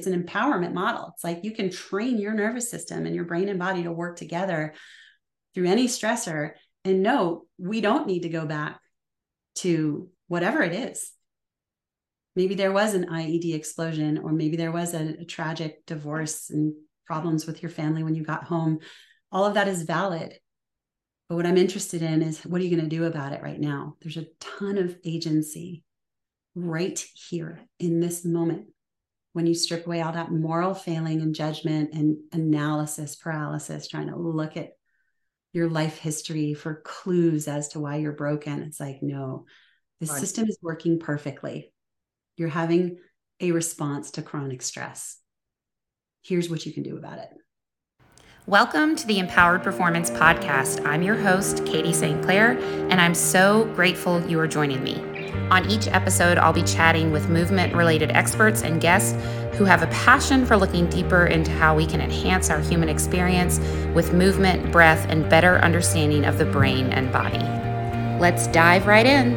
it's an empowerment model. It's like you can train your nervous system and your brain and body to work together through any stressor. And no, we don't need to go back to whatever it is. Maybe there was an IED explosion, or maybe there was a, a tragic divorce and problems with your family when you got home. All of that is valid. But what I'm interested in is what are you going to do about it right now? There's a ton of agency right here in this moment when you strip away all that moral failing and judgment and analysis paralysis, trying to look at your life history for clues as to why you're broken. It's like, no, the right. system is working perfectly. You're having a response to chronic stress. Here's what you can do about it. Welcome to the Empowered Performance Podcast. I'm your host, Katie St. Clair, and I'm so grateful you are joining me. On each episode, I'll be chatting with movement related experts and guests who have a passion for looking deeper into how we can enhance our human experience with movement, breath, and better understanding of the brain and body. Let's dive right in.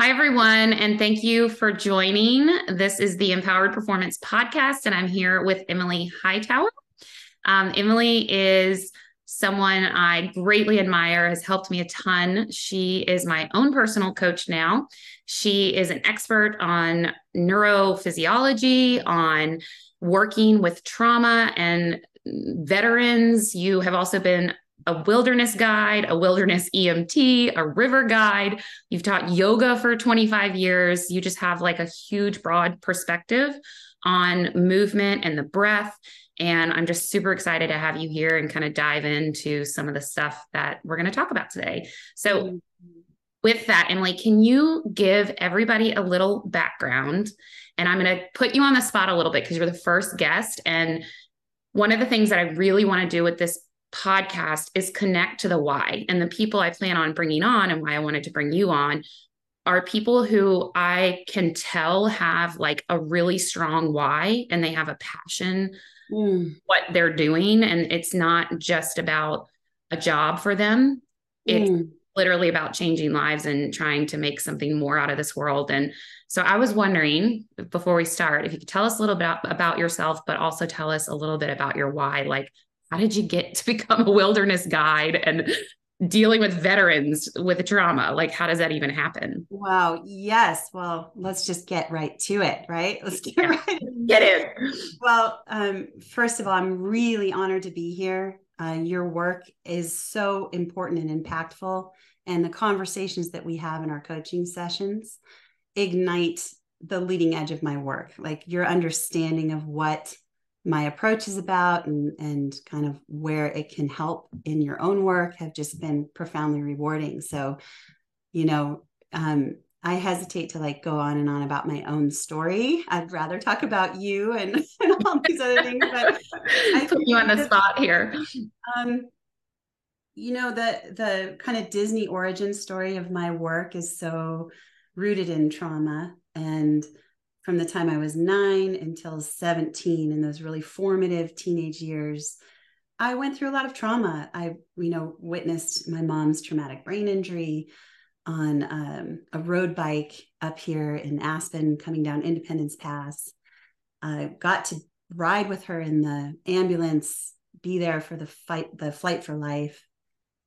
Hi, everyone, and thank you for joining. This is the Empowered Performance Podcast, and I'm here with Emily Hightower. Um, Emily is someone I greatly admire, has helped me a ton. She is my own personal coach now. She is an expert on neurophysiology, on working with trauma and veterans. You have also been a wilderness guide, a wilderness EMT, a river guide. You've taught yoga for 25 years. You just have like a huge, broad perspective on movement and the breath and I'm just super excited to have you here and kind of dive into some of the stuff that we're going to talk about today. So, mm-hmm. with that, Emily, can you give everybody a little background? And I'm going to put you on the spot a little bit because you're the first guest. And one of the things that I really want to do with this podcast is connect to the why and the people I plan on bringing on and why I wanted to bring you on are people who I can tell have like a really strong why and they have a passion mm. what they're doing. And it's not just about a job for them, it's mm. literally about changing lives and trying to make something more out of this world. And so I was wondering before we start, if you could tell us a little bit about yourself, but also tell us a little bit about your why. Like, how did you get to become a wilderness guide and dealing with veterans with trauma like how does that even happen? Wow yes well let's just get right to it right? Let's get yeah. right get in well um, first of all i'm really honored to be here. Uh, your work is so important and impactful and the conversations that we have in our coaching sessions ignite the leading edge of my work like your understanding of what my approach is about and and kind of where it can help in your own work have just been profoundly rewarding so you know um, I hesitate to like go on and on about my own story. I'd rather talk about you and, and all these other things. But I put you on the spot here. Um, you know the the kind of Disney origin story of my work is so rooted in trauma and from the time I was nine until 17 in those really formative teenage years, I went through a lot of trauma. I, you know, witnessed my mom's traumatic brain injury on um, a road bike up here in Aspen, coming down Independence Pass. I got to ride with her in the ambulance, be there for the fight, the flight for life.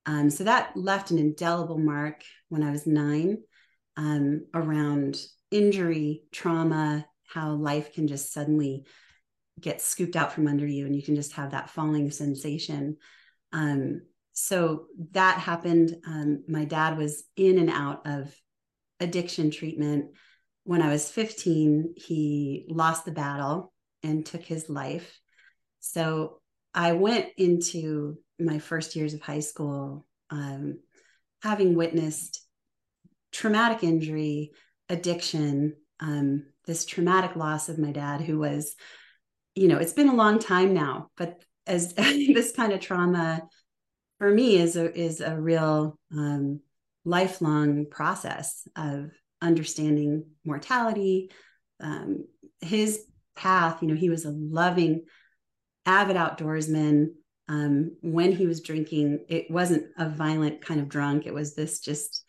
Um, so that left an indelible mark when I was nine um, around injury, trauma, how life can just suddenly get scooped out from under you and you can just have that falling sensation. Um, so that happened. Um, my dad was in and out of addiction treatment. When I was 15, he lost the battle and took his life. So I went into my first years of high school um, having witnessed traumatic injury, addiction, um, this traumatic loss of my dad, who was, you know, it's been a long time now, but as this kind of trauma for me is a is a real um, lifelong process of understanding mortality. Um, his path, you know, he was a loving, avid outdoorsman. Um, when he was drinking, it wasn't a violent kind of drunk. It was this just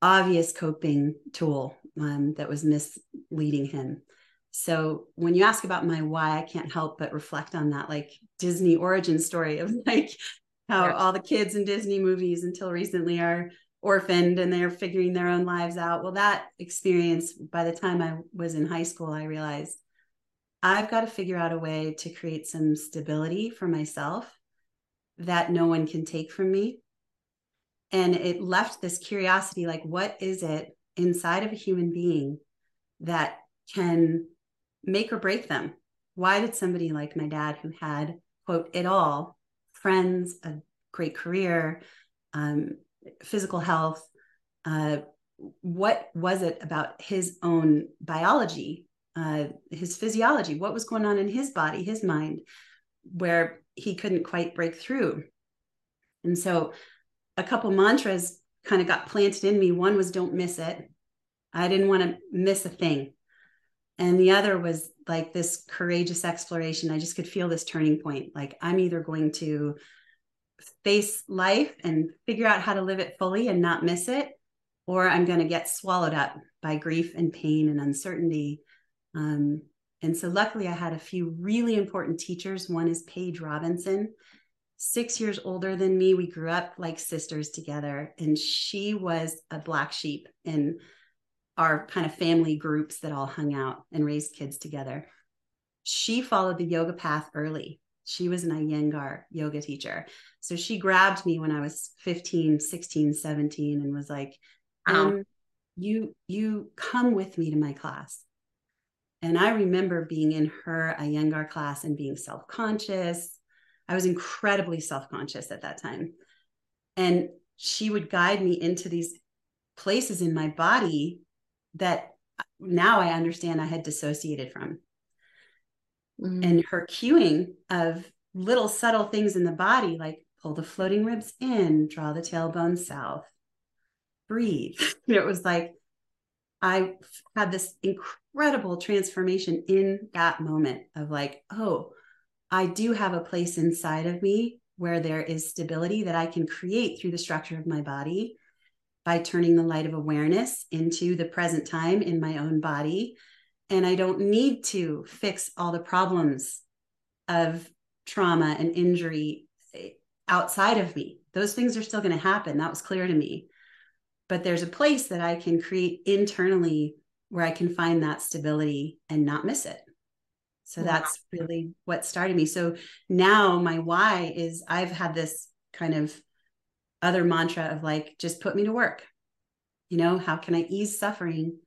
obvious coping tool um, that was misleading him. So when you ask about my why, I can't help but reflect on that like Disney origin story of like how yeah. all the kids in Disney movies until recently are orphaned and they're figuring their own lives out. Well, that experience, by the time I was in high school, I realized I've got to figure out a way to create some stability for myself that no one can take from me. And it left this curiosity like, what is it inside of a human being that can make or break them? Why did somebody like my dad, who had, quote, it all friends, a great career, um, physical health, uh, what was it about his own biology, uh, his physiology? What was going on in his body, his mind, where he couldn't quite break through? And so a couple mantras kind of got planted in me. One was don't miss it. I didn't want to miss a thing. And the other was like this courageous exploration. I just could feel this turning point. Like I'm either going to face life and figure out how to live it fully and not miss it, or I'm going to get swallowed up by grief and pain and uncertainty. Um, and so, luckily, I had a few really important teachers. One is Paige Robinson, six years older than me. We grew up like sisters together, and she was a black sheep in our kind of family groups that all hung out and raised kids together. She followed the yoga path early. She was an Iyengar yoga teacher. So she grabbed me when I was 15, 16, 17 and was like, um, you you come with me to my class. And I remember being in her Iyengar class and being self-conscious. I was incredibly self-conscious at that time. And she would guide me into these places in my body that now I understand I had dissociated from. Mm-hmm. And her cueing of little subtle things in the body, like pull the floating ribs in, draw the tailbone south, breathe. it was like I had this incredible transformation in that moment of like, oh, I do have a place inside of me where there is stability that I can create through the structure of my body by turning the light of awareness into the present time in my own body. And I don't need to fix all the problems of trauma and injury eh, outside of me. Those things are still going to happen. That was clear to me. But there's a place that I can create internally where I can find that stability and not miss it. So wow. that's really what started me. So now my why is I've had this kind of other mantra of like, just put me to work. You know, how can I ease suffering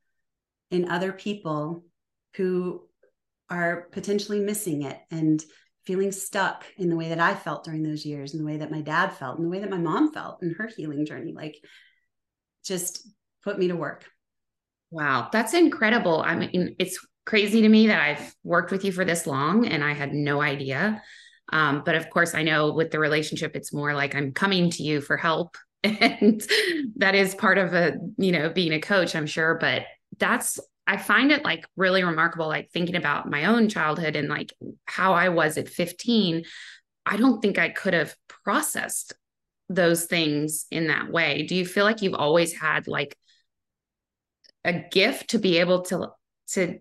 in other people who are potentially missing it and feeling stuck in the way that I felt during those years, and the way that my dad felt, and the way that my mom felt in her healing journey? Like, just put me to work. Wow, that's incredible. I mean, it's crazy to me that I've worked with you for this long and I had no idea. Um, but of course, I know with the relationship, it's more like I'm coming to you for help. And that is part of a, you know, being a coach, I'm sure. But that's, I find it like really remarkable, like thinking about my own childhood and like how I was at 15. I don't think I could have processed those things in that way. Do you feel like you've always had like a gift to be able to, to,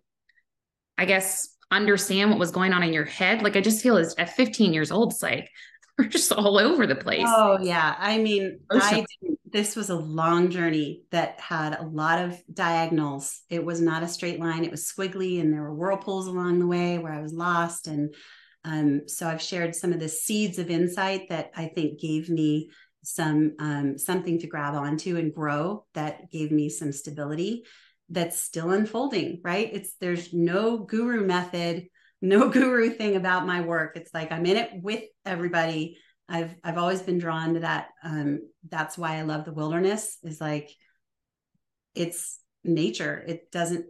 I guess, understand what was going on in your head. Like I just feel as at 15 years old, it's like we're just all over the place. Oh yeah. I mean, I this was a long journey that had a lot of diagonals. It was not a straight line. It was squiggly and there were whirlpools along the way where I was lost. And um, so I've shared some of the seeds of insight that I think gave me some um, something to grab onto and grow that gave me some stability that's still unfolding, right? It's there's no guru method, no guru thing about my work. It's like I'm in it with everybody. I've I've always been drawn to that. Um, that's why I love the wilderness. Is like it's nature. It doesn't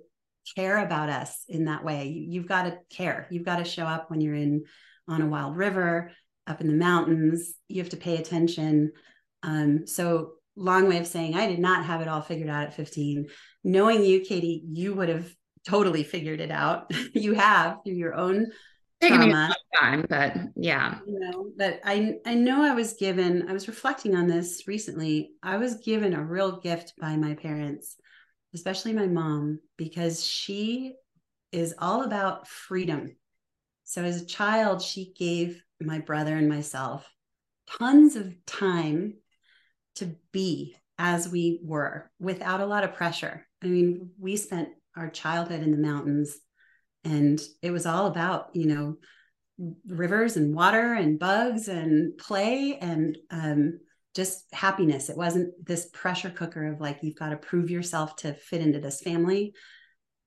care about us in that way. You, you've got to care. You've got to show up when you're in on a wild river, up in the mountains. You have to pay attention. Um, so long way of saying I did not have it all figured out at 15. Knowing you, Katie, you would have totally figured it out. you have through your own trauma. time, but yeah. You know, but I I know I was given, I was reflecting on this recently. I was given a real gift by my parents, especially my mom, because she is all about freedom. So as a child, she gave my brother and myself tons of time to be as we were without a lot of pressure. I mean, we spent our childhood in the mountains and it was all about, you know, rivers and water and bugs and play and um, just happiness. It wasn't this pressure cooker of like, you've got to prove yourself to fit into this family.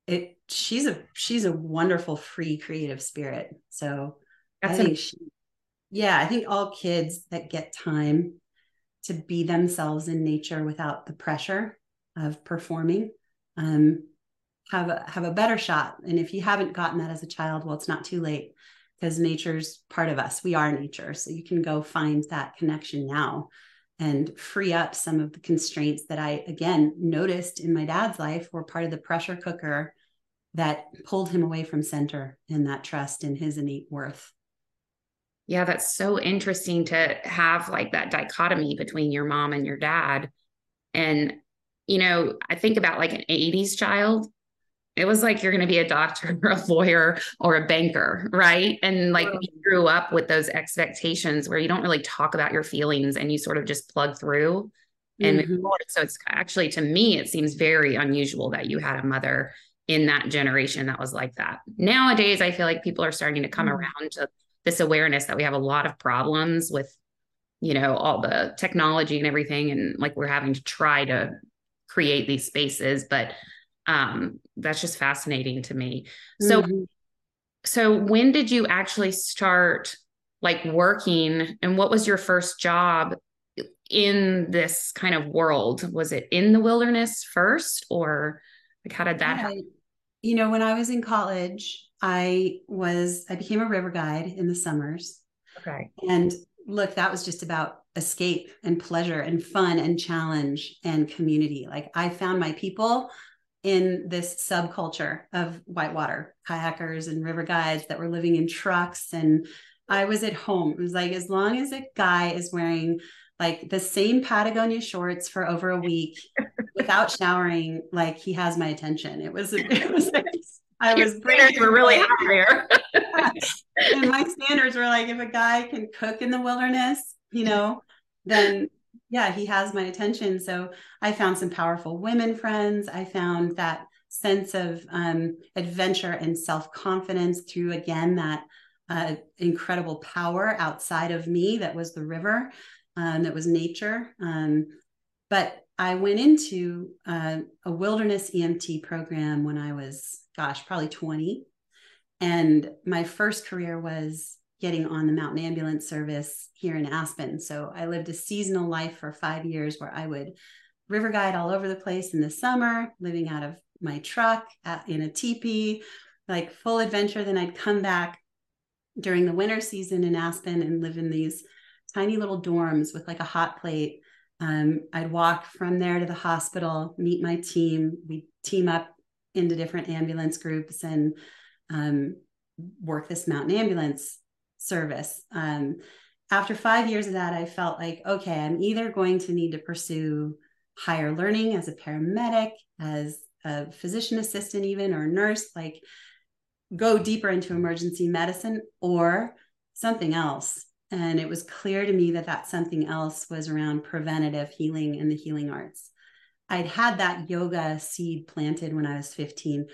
It, she's a, she's a wonderful, free, creative spirit. So That's I think she, yeah, I think all kids that get time to be themselves in nature without the pressure of performing um, have a have a better shot. And if you haven't gotten that as a child, well, it's not too late because nature's part of us. We are nature, so you can go find that connection now and free up some of the constraints that I again noticed in my dad's life were part of the pressure cooker that pulled him away from center and that trust in his innate worth. Yeah, that's so interesting to have like that dichotomy between your mom and your dad. And, you know, I think about like an 80s child. It was like you're going to be a doctor or a lawyer or a banker, right? And like you grew up with those expectations where you don't really talk about your feelings and you sort of just plug through and mm-hmm. so it's actually to me it seems very unusual that you had a mother in that generation that was like that nowadays i feel like people are starting to come mm-hmm. around to this awareness that we have a lot of problems with you know all the technology and everything and like we're having to try to create these spaces but um that's just fascinating to me so mm-hmm. so when did you actually start like working and what was your first job in this kind of world was it in the wilderness first or like how did that yeah. happen you know when i was in college I was I became a river guide in the summers. Okay. And look, that was just about escape and pleasure and fun and challenge and community. Like I found my people in this subculture of whitewater kayakers and river guides that were living in trucks and I was at home. It was like as long as a guy is wearing like the same Patagonia shorts for over a week without showering, like he has my attention. It was it was I was standards were really high there. and my standards were like, if a guy can cook in the wilderness, you know, then yeah, he has my attention. So I found some powerful women friends. I found that sense of um, adventure and self confidence through again that uh, incredible power outside of me that was the river, um, that was nature. Um, but I went into uh, a wilderness EMT program when I was gosh, probably 20. And my first career was getting on the mountain ambulance service here in Aspen. So I lived a seasonal life for five years where I would river guide all over the place in the summer, living out of my truck at, in a teepee, like full adventure. Then I'd come back during the winter season in Aspen and live in these tiny little dorms with like a hot plate. Um, I'd walk from there to the hospital, meet my team. We team up into different ambulance groups and um, work this mountain ambulance service. Um, after five years of that, I felt like, okay, I'm either going to need to pursue higher learning as a paramedic, as a physician assistant, even or nurse, like go deeper into emergency medicine or something else. And it was clear to me that that something else was around preventative healing and the healing arts. I'd had that yoga seed planted when I was 15.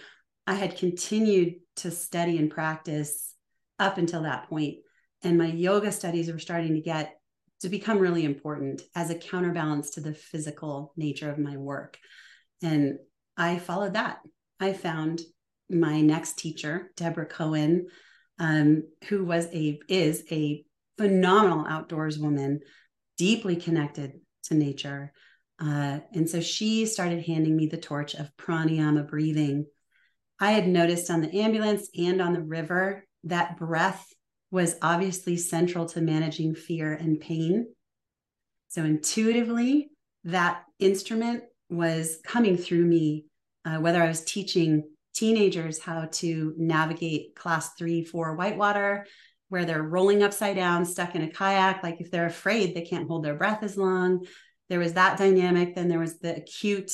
I had continued to study and practice up until that point, and my yoga studies were starting to get to become really important as a counterbalance to the physical nature of my work. And I followed that. I found my next teacher, Deborah Cohen, um, who was a is a phenomenal outdoors woman, deeply connected to nature. Uh, and so she started handing me the torch of pranayama breathing. I had noticed on the ambulance and on the river that breath was obviously central to managing fear and pain. So intuitively, that instrument was coming through me, uh, whether I was teaching teenagers how to navigate class three, four whitewater, where they're rolling upside down, stuck in a kayak. Like if they're afraid, they can't hold their breath as long. There was that dynamic. Then there was the acute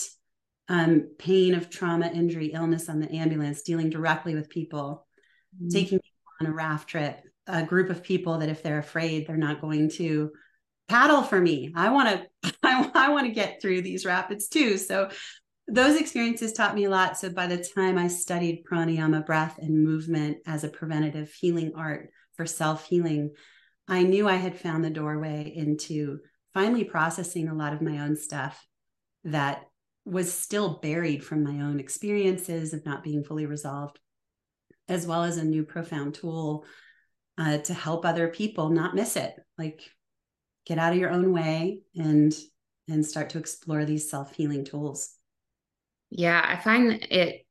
um, pain of trauma, injury, illness on the ambulance, dealing directly with people, mm-hmm. taking people on a raft trip, a group of people that if they're afraid, they're not going to paddle for me. I want to, I, I want to get through these rapids too. So those experiences taught me a lot. So by the time I studied pranayama, breath, and movement as a preventative healing art for self healing, I knew I had found the doorway into finally processing a lot of my own stuff that was still buried from my own experiences of not being fully resolved, as well as a new profound tool uh, to help other people not miss it. Like get out of your own way and and start to explore these self-healing tools. Yeah, I find it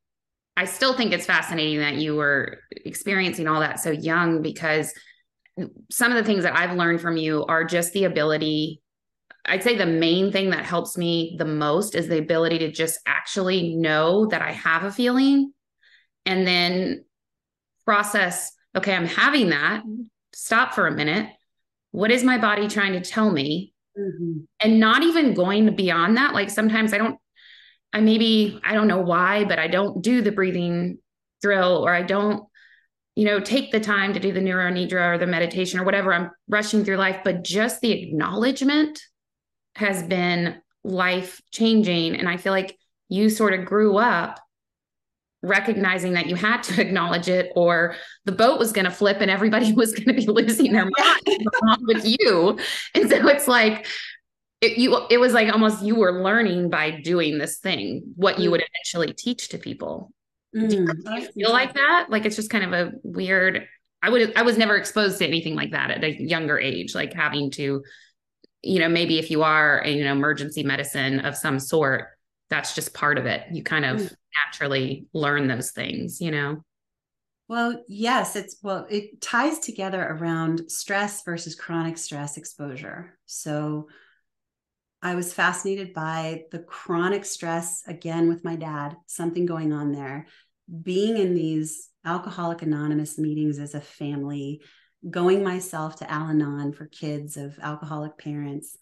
I still think it's fascinating that you were experiencing all that so young because some of the things that I've learned from you are just the ability I'd say the main thing that helps me the most is the ability to just actually know that I have a feeling and then process, okay, I'm having that. Stop for a minute. What is my body trying to tell me? Mm-hmm. And not even going beyond that. Like sometimes I don't, I maybe, I don't know why, but I don't do the breathing drill or I don't, you know, take the time to do the neuro nidra or the meditation or whatever. I'm rushing through life, but just the acknowledgement has been life changing. And I feel like you sort of grew up recognizing that you had to acknowledge it or the boat was going to flip and everybody was going to be losing their mind with you. And so it's like, it, you, it was like almost you were learning by doing this thing, what you mm. would eventually teach to people. Mm, do, you, do you feel like that? Like it's just kind of a weird, I would, I was never exposed to anything like that at a younger age, like having to you know, maybe if you are a, you know, emergency medicine of some sort, that's just part of it. You kind of mm. naturally learn those things, you know? Well, yes, it's well, it ties together around stress versus chronic stress exposure. So I was fascinated by the chronic stress again with my dad, something going on there. Being in these Alcoholic Anonymous meetings as a family, going myself to Al Anon for kids of alcoholic parents,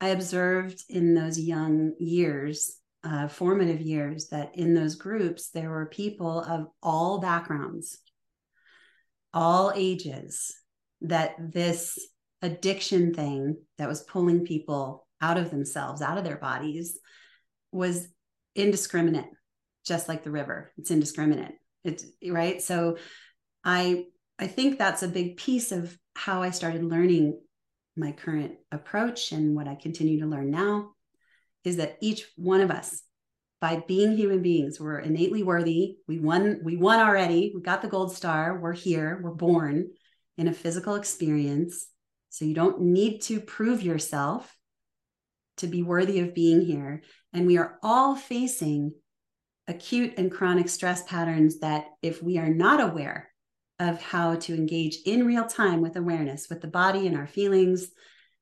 I observed in those young years, uh, formative years, that in those groups, there were people of all backgrounds, all ages, that this addiction thing that was pulling people out of themselves, out of their bodies, was indiscriminate, just like the river. It's indiscriminate. It's right. So I I think that's a big piece of how I started learning my current approach and what I continue to learn now is that each one of us by being human beings we're innately worthy we won we won already we got the gold star we're here we're born in a physical experience so you don't need to prove yourself to be worthy of being here. And we are all facing acute and chronic stress patterns that if we are not aware of how to engage in real time with awareness with the body and our feelings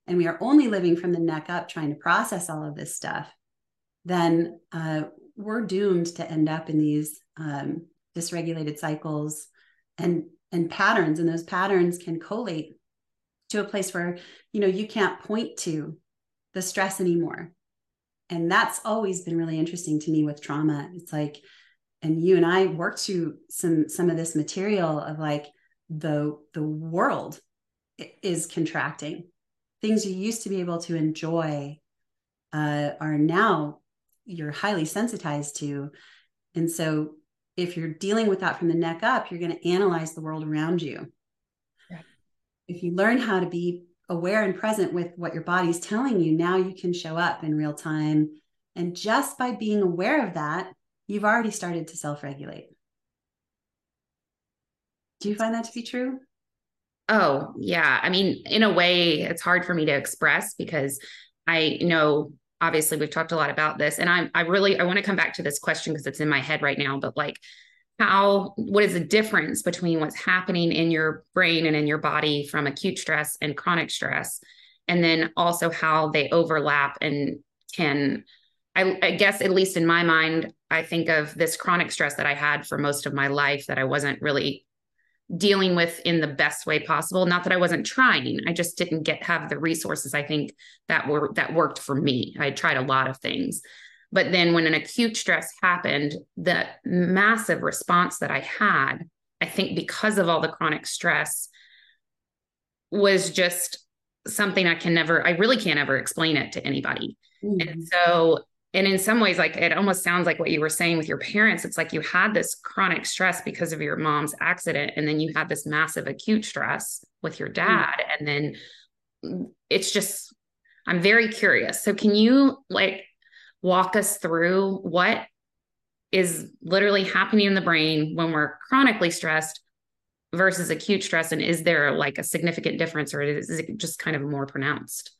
and we are only living from the neck up trying to process all of this stuff then uh, we're doomed to end up in these um, dysregulated cycles and and patterns. And those patterns can collate to a place where you know you can't point to the stress anymore and that's always been really interesting to me with trauma it's like and you and I worked through some some of this material of like the the world is contracting. Things you used to be able to enjoy uh, are now you're highly sensitized to, and so if you're dealing with that from the neck up, you're going to analyze the world around you. If you learn how to be aware and present with what your body's telling you, now you can show up in real time. And just by being aware of that, you've already started to self regulate. Do you find that to be true? Oh, yeah. I mean, in a way, it's hard for me to express because I know obviously we've talked a lot about this and I I really I want to come back to this question because it's in my head right now, but like how what is the difference between what's happening in your brain and in your body from acute stress and chronic stress and then also how they overlap and can I, I, guess at least in my mind, I think of this chronic stress that I had for most of my life that I wasn't really dealing with in the best way possible. Not that I wasn't trying, I just didn't get have the resources I think that were that worked for me. I tried a lot of things. But then when an acute stress happened, the massive response that I had, I think because of all the chronic stress, was just something I can never, I really can't ever explain it to anybody. Mm-hmm. And so and in some ways like it almost sounds like what you were saying with your parents it's like you had this chronic stress because of your mom's accident and then you had this massive acute stress with your mm. dad mm. and then it's just i'm very curious so can you like walk us through what is literally happening in the brain when we're chronically stressed versus acute stress and is there like a significant difference or is it just kind of more pronounced?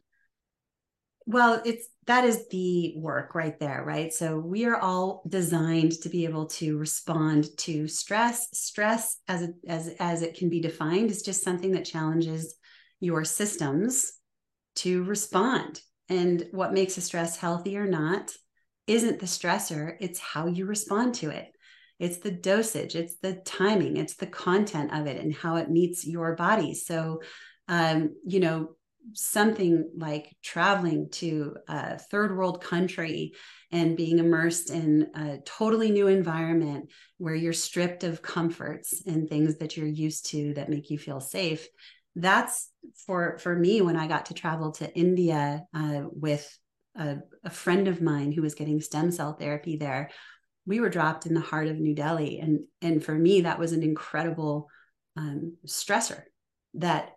Well it's that is the work right there right? So we are all designed to be able to respond to stress. Stress as it, as as it can be defined is just something that challenges your systems to respond and what makes a stress healthy or not isn't the stressor it's how you respond to it. It's the dosage it's the timing it's the content of it and how it meets your body. So um, you know something like traveling to a third world country and being immersed in a totally new environment where you're stripped of comforts and things that you're used to that make you feel safe that's for for me when i got to travel to india uh, with a, a friend of mine who was getting stem cell therapy there we were dropped in the heart of new delhi. And and for me that was an incredible um, stressor that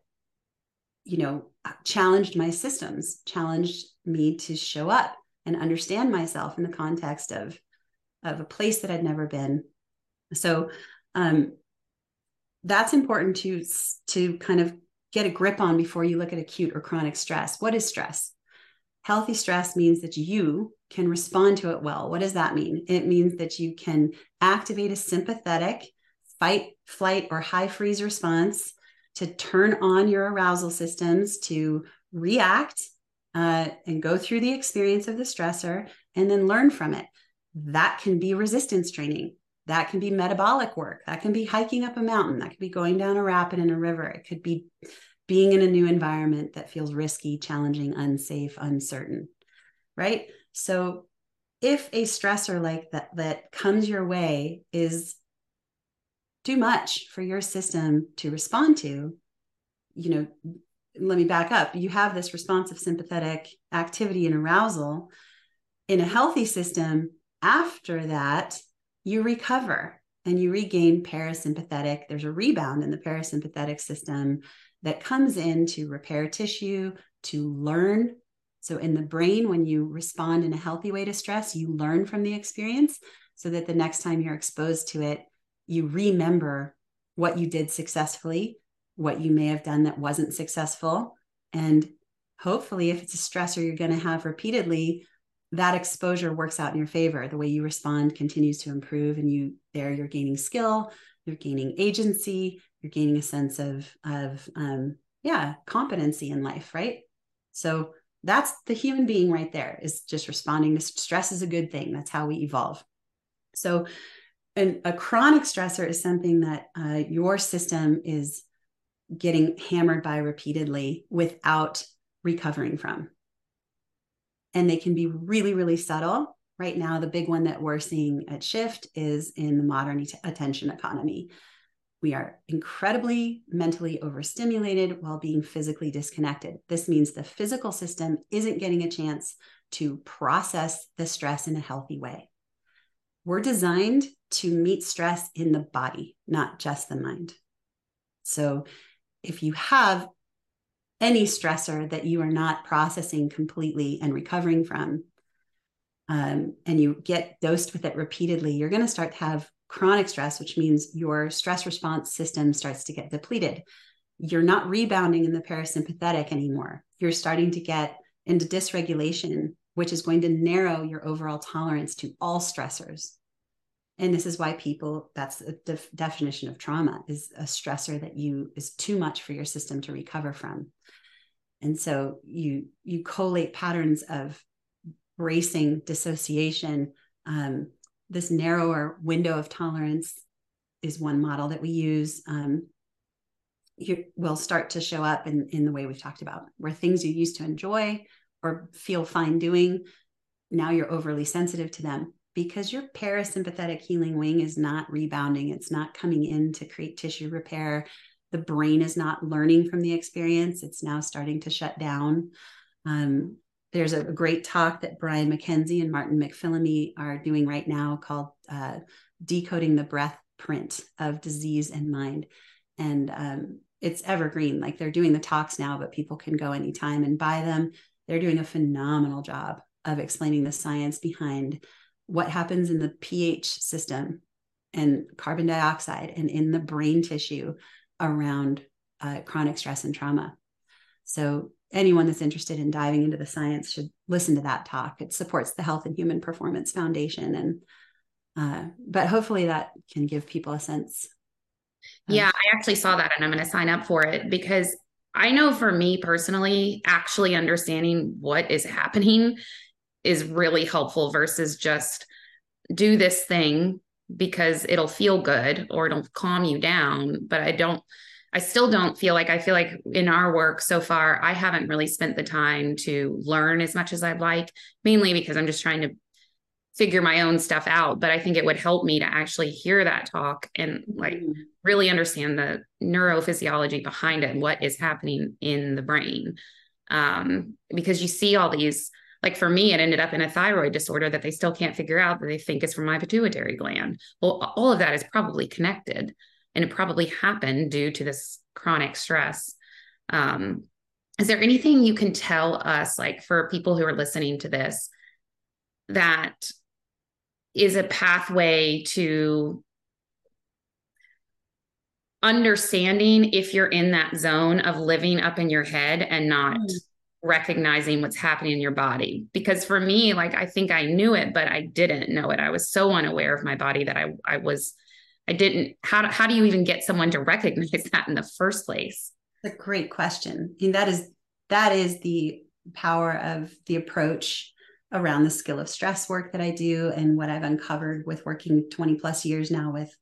you know challenged my systems challenged me to show up and understand myself in the context of of a place that i'd never been. So um, that's important to to kind of get a grip on before you look at acute or chronic stress what is stress healthy stress means that you can respond to it well what does that mean it means that you can activate a sympathetic fight flight or high freeze response to turn on your arousal systems to react uh, and go through the experience of the stressor and then learn from it. That can be resistance training. That can be metabolic work. That can be hiking up a mountain. That could be going down a rapid in a river. It could be being in a new environment that feels risky, challenging, unsafe, uncertain. Right. So if a stressor like that that comes your way is too much for your system to respond to, you know, let me back up. You have this responsive sympathetic activity and arousal in a healthy system. After that, you recover and you regain parasympathetic. There's a rebound in the parasympathetic system that comes in to repair tissue, to learn. So, in the brain, when you respond in a healthy way to stress, you learn from the experience so that the next time you're exposed to it, you remember what you did successfully, what you may have done that wasn't successful. And hopefully, if it's a stressor you're going to have repeatedly, that exposure works out in your favor. The way you respond continues to improve, and you there you're gaining skill, you're gaining agency, you're gaining a sense of of um, yeah competency in life, right? So that's the human being right there is just responding to stress is a good thing. That's how we evolve. So and a chronic stressor is something that uh, your system is getting hammered by repeatedly without recovering from. And they can be really, really subtle. Right now, the big one that we're seeing at Shift is in the modern attention economy. We are incredibly mentally overstimulated while being physically disconnected. This means the physical system isn't getting a chance to process the stress in a healthy way. We're designed to meet stress in the body, not just the mind. So if you have any stressor that you are not processing completely and recovering from, um, and you get dosed with it repeatedly, you're going to start to have chronic stress, which means your stress response system starts to get depleted. You're not rebounding in the parasympathetic anymore. You're starting to get into dysregulation, which is going to narrow your overall tolerance to all stressors and this is why people that's the def- definition of trauma is a stressor that you is too much for your system to recover from and so you you collate patterns of bracing dissociation. Um, this narrower window of tolerance is one model that we use. Um, will start to show up in, in the way we've talked about, where things you used to enjoy or feel fine doing, now you're overly sensitive to them because your parasympathetic healing wing is not rebounding. It's not coming in to create tissue repair. The brain is not learning from the experience. It's now starting to shut down. Um, there's a, great talk that Brian Mackenzie and Martin McPhillamy are doing right now called uh, Decoding the Breath Print of Disease and Mind. And um, it's evergreen. Like they're doing the talks now, but people can go anytime and buy them. They're doing a phenomenal job of explaining the science behind what happens in the pH system and carbon dioxide and in the brain tissue around uh, chronic stress and trauma. So, anyone that's interested in diving into the science should listen to that talk. It supports the Health and Human Performance Foundation, and uh, but hopefully that can give people a sense. Yeah, I actually saw that, and I'm going to sign up for it because I know for me personally, actually understanding what is happening is really helpful versus just do this thing because it'll feel good or it'll calm you down. But I don't, I still don't feel like I feel like in our work so far, I haven't really spent the time to learn as much as I'd like, mainly because I'm just trying to figure my own stuff out. But I think it would help me to actually hear that talk and like mm-hmm. really understand the neurophysiology behind it, and what is happening in the brain. Um, because you see all these like for me, it ended up in a thyroid disorder that they still can't figure out that they think is from my pituitary gland. Well, all of that is probably connected and it probably happened due to this chronic stress. Um, is there anything you can tell us, like for people who are listening to this, that is a pathway to understanding if you're in that zone of living up in your head and not mm recognizing what's happening in your body. Because for me like i think i knew it but i didn't know it. I was so unaware of my body that i i was i didn't how do, how do you even get someone to recognize that in the first place? A great question. Mean, that is that is the power of the approach around the skill of stress work that i do and what i've uncovered with working 20 plus years now with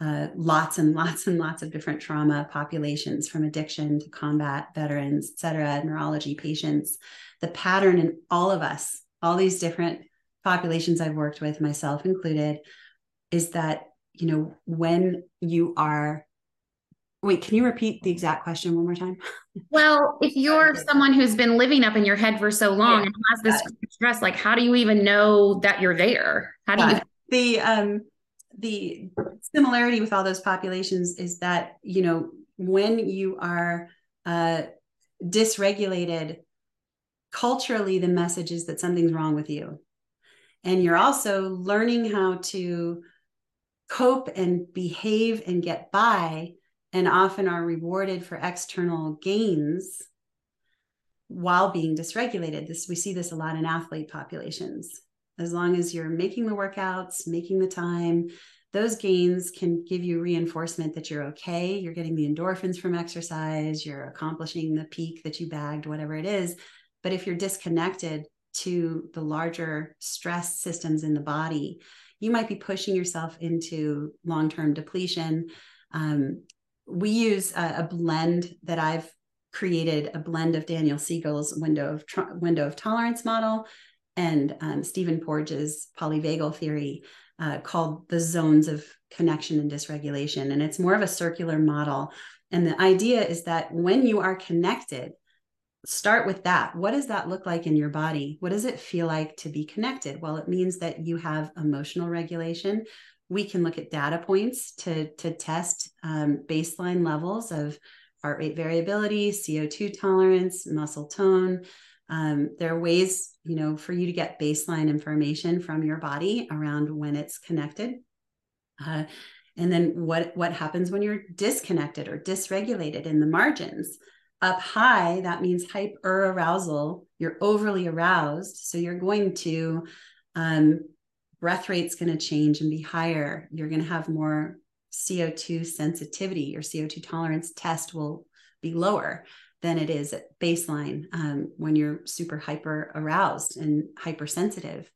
uh, lots and lots and lots of different trauma populations from addiction to combat veterans, et cetera, neurology patients. The pattern in all of us, all these different populations I've worked with, myself included, is that, you know, when you are Wait, can you repeat the exact question one more time? Well, if you're someone who's been living up in your head for so long yeah, and has this stress, like how do you even know that you're there? How do you the um the similarity with all those populations is that you know when you are uh, dysregulated culturally the message is that something's wrong with you. And you're also learning how to cope and behave and get by and often are rewarded for external gains while being dysregulated. This we see this a lot in athlete populations. As long as you're making the workouts, making the time, those gains can give you reinforcement that you're okay. You're getting the endorphins from exercise, you're accomplishing the peak that you bagged, whatever it is. But if you're disconnected to the larger stress systems in the body, you might be pushing yourself into long term depletion. Um, we use a, a, blend that I've created, a blend of Daniel Siegel's window of window of tolerance model and um, Stephen Porges' polyvagal theory uh, called the zones of connection and dysregulation. And it's more of a circular model. And the idea is that when you are connected, start with that. What does that look like in your body? What does it feel like to be connected? Well, it means that you have emotional regulation. We can look at data points to, to test um, baseline levels of heart rate variability, CO2 tolerance, muscle tone, um, there are ways you know for you to get baseline information from your body around when it's connected. Uh, and then what what happens when you're disconnected or dysregulated in the margins? Up high that means hyper arousal you're overly aroused so you're going to um, breath rate's going to change and be higher. You're going to have more co2 sensitivity. Your co2 tolerance test will be lower than it is at baseline um, when you're super hyper aroused and hypersensitive.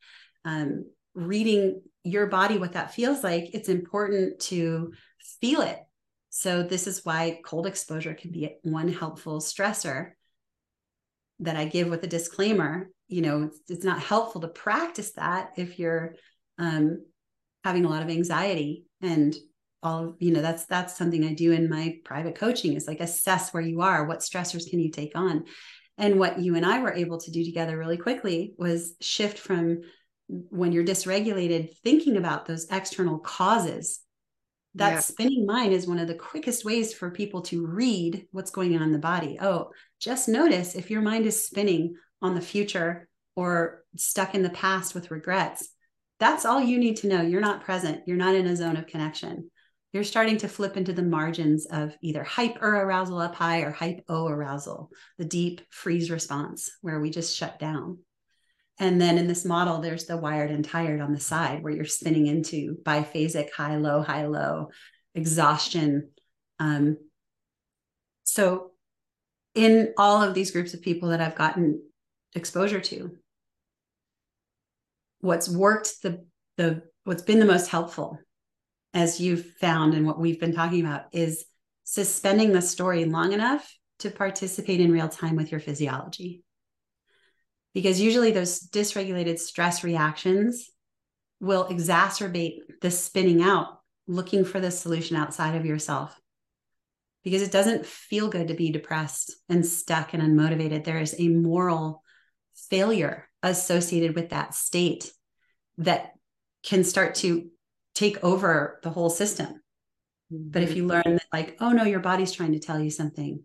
Um, reading your body, what that feels like, it's important to feel it. So, this is why cold exposure can be one helpful stressor that I give with a disclaimer. You know, it's, it's not helpful to practice that if you're um, having a lot of anxiety and all you know that's that's something i do in my private coaching is like assess where you are what stressors can you take on? And what you and i were able to do together really quickly was shift from when you're dysregulated thinking about those external causes. That yeah. spinning mind is one of the quickest ways for people to read what's going on in the body. Oh just notice if your mind is spinning on the future or stuck in the past with regrets that's all you need to know. You're not present. You're not in a zone of connection you're starting to flip into the margins of either hyper arousal up high or hypo arousal, the deep freeze response where we just shut down. And then in this model, there's the wired and tired on the side where you're spinning into biphasic high, low, high, low, exhaustion. Um, so, in all of these groups of people that I've gotten exposure to, what's worked the the what's been the most helpful as you've found and what we've been talking about, is suspending the story long enough to participate in real time with your physiology. Because usually those dysregulated stress reactions will exacerbate the spinning out, looking for the solution outside of yourself. Because it doesn't feel good to be depressed and stuck and unmotivated. There is a moral failure associated with that state that can start to take over the whole system. Mm-hmm. But if you learn that, like, oh no, your body's trying to tell you something,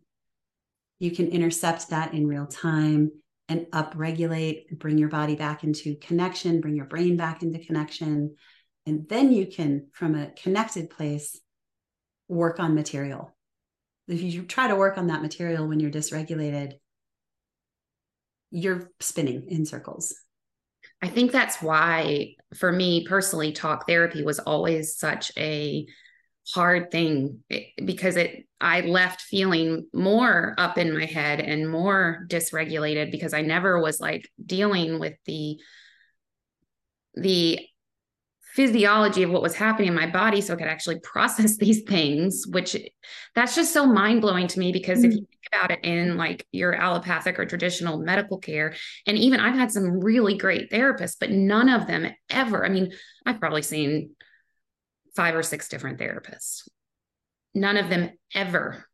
you can intercept that in real time and upregulate, bring your body back into connection, bring your brain back into connection. And then you can, from a connected place, work on material. If you try to work on that material when you're dysregulated, you're spinning in circles. I think that's why, for me personally, talk therapy was always such a hard thing because it I left feeling more up in my head and more dysregulated because I never was like dealing with the the physiology of what was happening in my body so I could actually process these things, which that's just so mind blowing to me because mm-hmm. if you mm. think about it in like your allopathic or traditional medical care, and even I've had some really great therapists, but none of them ever, I mean, I've probably seen five or six different therapists. None of them ever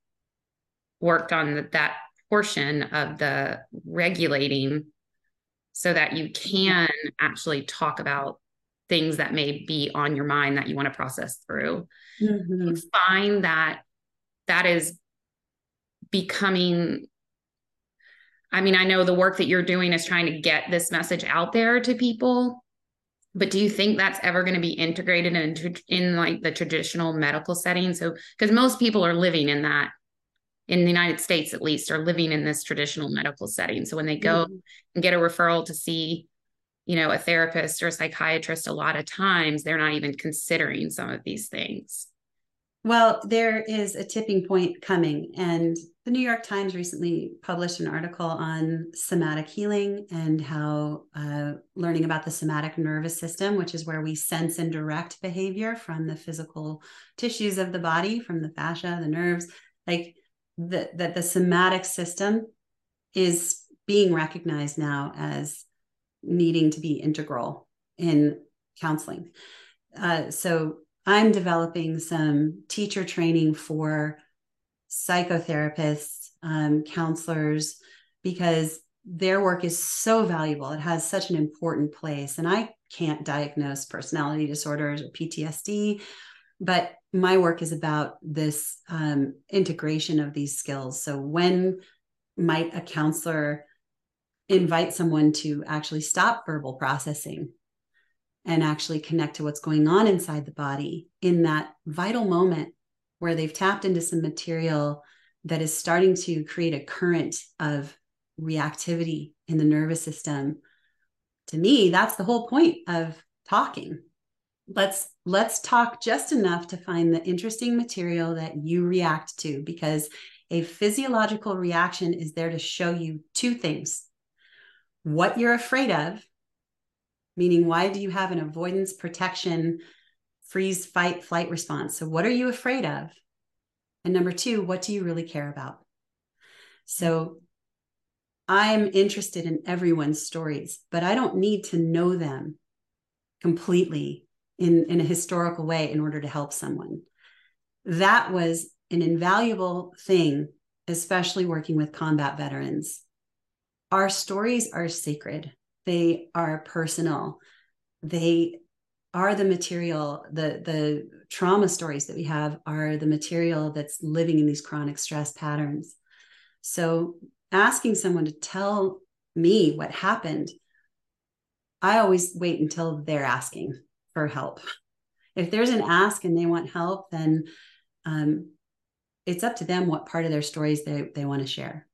worked on the, that portion of the regulating so that you can actually talk about things that may be on your mind that you want to process through. Mm-hmm. Find that that is becoming I mean, I know the work that you're doing is trying to get this message out there to people, but do you think that's ever going to be integrated into in like the traditional medical setting? So, because most people are living in that in the United States, at least, are living in this traditional medical setting. So when they go mm-hmm. and get a referral to see you know, a therapist or a psychiatrist, a lot of times they're not even considering some of these things. Well, there is a tipping point coming. And the New York Times recently published an article on somatic healing and how uh, learning about the somatic nervous system, which is where we sense and direct behavior from the physical tissues of the body, from the fascia, the nerves, like the, that the somatic system is being recognized now as needing to be integral in counseling. Uh, so I'm developing some teacher training for psychotherapists, um, counselors, because their work is so valuable. It has such an important place. And I can't diagnose personality disorders or PTSD, but my work is about this um, integration of these skills. So when might a counselor invite someone to actually stop verbal processing and actually connect to what's going on inside the body in that vital moment where they've tapped into some material that is starting to create a current of reactivity in the nervous system. To me that's the whole point of talking. Let's let's talk just enough to find the interesting material that you react to because A physiological reaction is there to show you two things. What you're afraid of, meaning, why do you have an avoidance, protection, freeze, fight, flight response? So, what are you afraid of? And number two, what do you really care about? So, I'm interested in everyone's stories, but I don't need to know them completely in, in a historical way in order to help someone. That was an invaluable thing, especially working with combat veterans. Our stories are sacred, they are personal, they are the material the the trauma stories that we have are the material that's living in these chronic stress patterns so asking someone to tell me what happened i always wait until they're asking for help. If there's an ask and they want help, then um, it's up to them what part of their stories they, they want to share.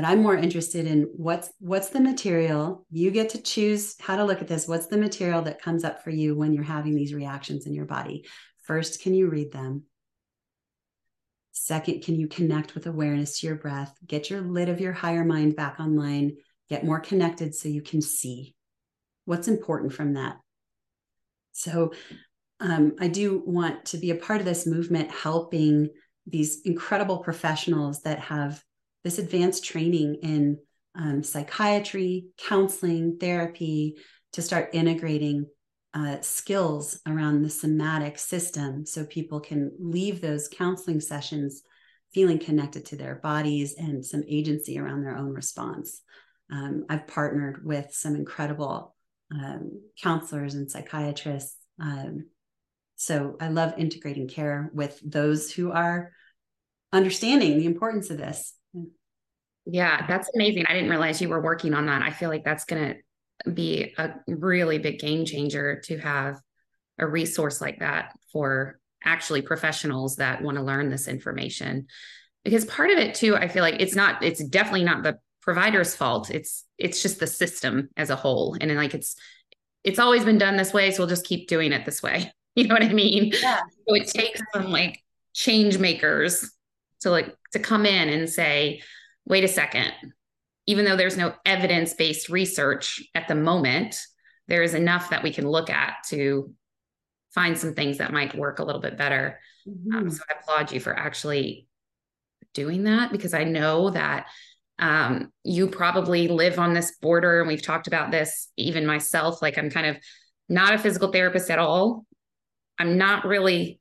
But I'm more interested in what's what's the material. You get to choose how to look at this. What's the material that comes up for you when you're having these reactions in your body? First, can you read them? Second, can you connect with awareness to your breath? Get your lid of your higher mind back online. Get more connected so you can see what's important from that. So um, I do want to be a part of this movement, helping these incredible professionals that have this advanced training in um, psychiatry, counseling, therapy to start integrating uh, skills around the somatic system so people can leave those counseling sessions feeling connected to their bodies and some agency around their own response. Um, I've partnered with some incredible um, counselors and psychiatrists. Um, so I love integrating care with those who are understanding the importance of this. Yeah, that's amazing. I didn't realize you were working on that. I feel like that's going to be a really big game changer to have a resource like that for actually professionals that want to learn this information. Because part of it too, I feel like it's not, it's definitely not the provider's fault. It's it's just the system as a whole. And like it's it's always been done this way, so we'll just keep doing it this way. You know what I mean? Yeah. So it takes some like change makers to like to come in and say, wait a second, even though there's no evidence-based research at the moment, there is enough that we can look at to find some things that might work a little bit better. Mm-hmm. Um, so I applaud you for actually doing that because I know that um, you probably live on this border and we've talked about this even myself like i'm kind of not a physical therapist at all i'm not really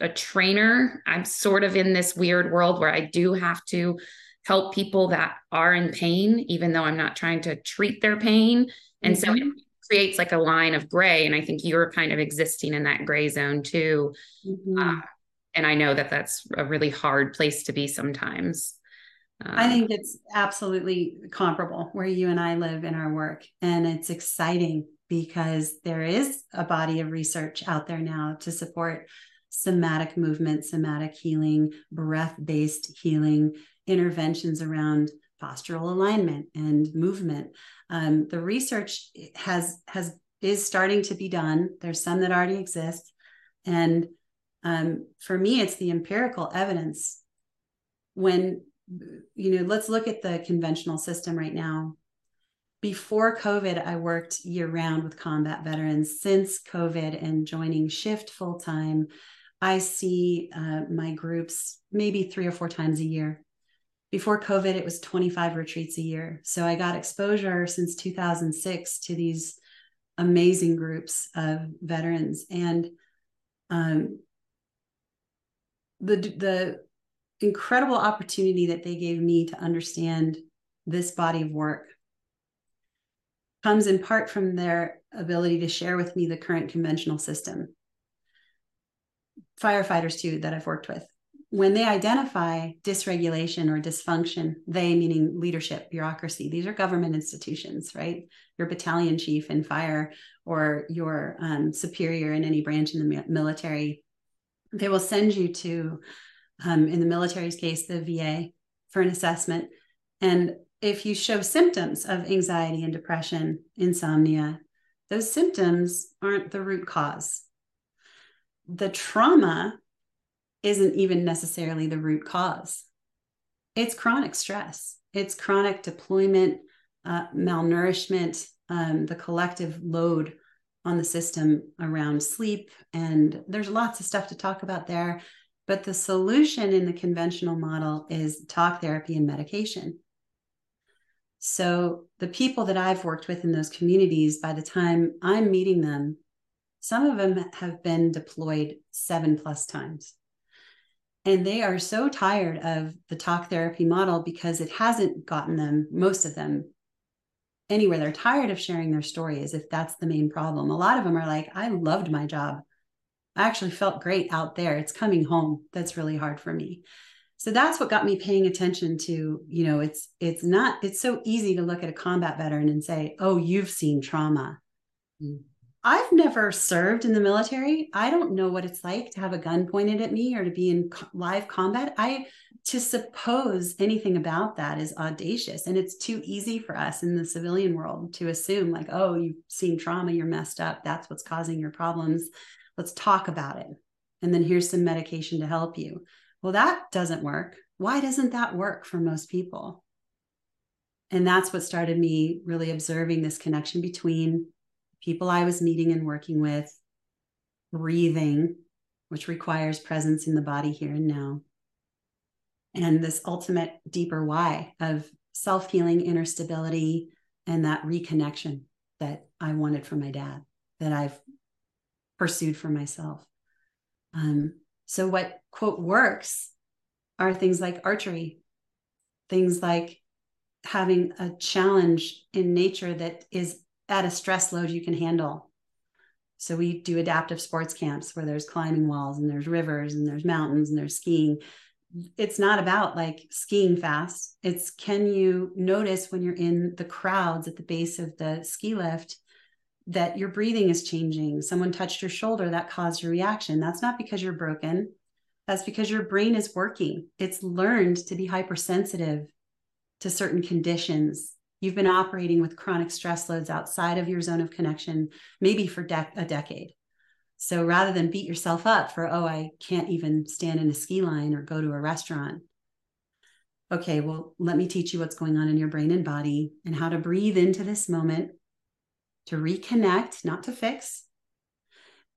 a trainer i'm sort of in this weird world where i do have to help people that are in pain even though i'm not trying to treat their pain and mm-hmm. so it creates like a line of gray and i think you're kind of existing in that gray zone too mm-hmm. uh, and i know that that's a really hard place to be sometimes I think it's absolutely comparable where you and I live in our work. And it's exciting because there is a body of research out there now to support somatic movement, somatic healing, breath based healing, interventions around postural alignment and movement. Um, the research has has is starting to be done. There's some that already exist, and um, for me, it's the empirical evidence. When you know, let's look at the conventional system right now. Before COVID, I worked year round with combat veterans. Since COVID and joining Shift full time, I see uh, my groups maybe three or four times a year. Before COVID, it was 25 retreats a year. So I got exposure since 2006 to these amazing groups of veterans. And um, the, the incredible opportunity that they gave me to understand this body of work comes in part from their ability to share with me the current conventional system. Firefighters, too, that I've worked with, when they identify dysregulation or dysfunction, they meaning leadership, bureaucracy, these are government institutions, right? Your battalion chief in fire or your um, superior in any branch in the military, they will send you to um, in the military's case, the VA, for an assessment. And if you show symptoms of anxiety and depression, insomnia, those symptoms aren't the root cause. The trauma isn't even necessarily the root cause. it's chronic stress, it's chronic deployment, uh, malnourishment, um, the collective load on the system around sleep. And there's lots of stuff to talk about there. But the solution in the conventional model is talk therapy and medication. So the people that I've worked with in those communities, by the time I'm meeting them, some of them have been deployed seven plus times. And they are so tired of the talk therapy model because it hasn't gotten them, most of them, anywhere. They're tired of sharing their stories if that's the main problem. A lot of them are like, I loved my job. I actually felt great out there. It's coming home that's really hard for me. So that's what got me paying attention to, you know, it's it's not it's so easy to look at a combat veteran and say, "Oh, you've seen trauma." Mm. I've never served in the military. I don't know what it's like to have a gun pointed at me or to be in live combat. I to suppose anything about that is audacious and it's too easy for us in the civilian world to assume like, "Oh, you've seen trauma, you're messed up. That's what's causing your problems." Let's talk about it. And then here's some medication to help you. Well, that doesn't work. Why doesn't that work for most people? And that's what started me really observing this connection between people I was meeting and working with, breathing, which requires presence in the body here and now, and this ultimate deeper why of self healing, inner stability, and that reconnection that I wanted from my dad, that I've pursued for myself. Um, so, what quote works are things like archery, things like having a challenge in nature that is at a stress load you can handle. So, we do adaptive sports camps where there's climbing walls and there's rivers and there's mountains and there's skiing. It's not about like skiing fast. It's can you notice when you're in the crowds at the base of the ski lift that your breathing is changing. Someone touched your shoulder that caused your reaction. That's not because you're broken. That's because your brain is working. It's learned to be hypersensitive to certain conditions. You've been operating with chronic stress loads outside of your zone of connection, maybe for de- a decade. So rather than beat yourself up for, oh, I can't even stand in a ski line or go to a restaurant, okay, well, let me teach you what's going on in your brain and body and how to breathe into this moment to reconnect, not to fix.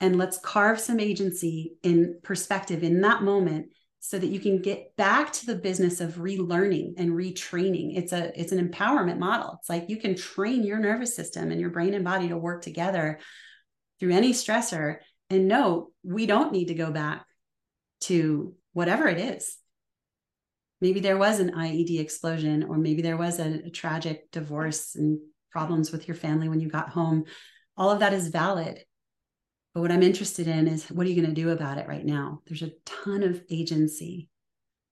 And let's carve some agency in perspective in that moment so that you can get back to the business of relearning and retraining. It's a it's an empowerment model. It's like you can train your nervous system and your brain and body to work together through any stressor and no, we don't need to go back to whatever it is. Maybe there was an IED explosion or maybe there was a, a tragic divorce and problems with your family when you got home. All of that is valid. But what I'm interested in is what are you going to do about it right now? There's a ton of agency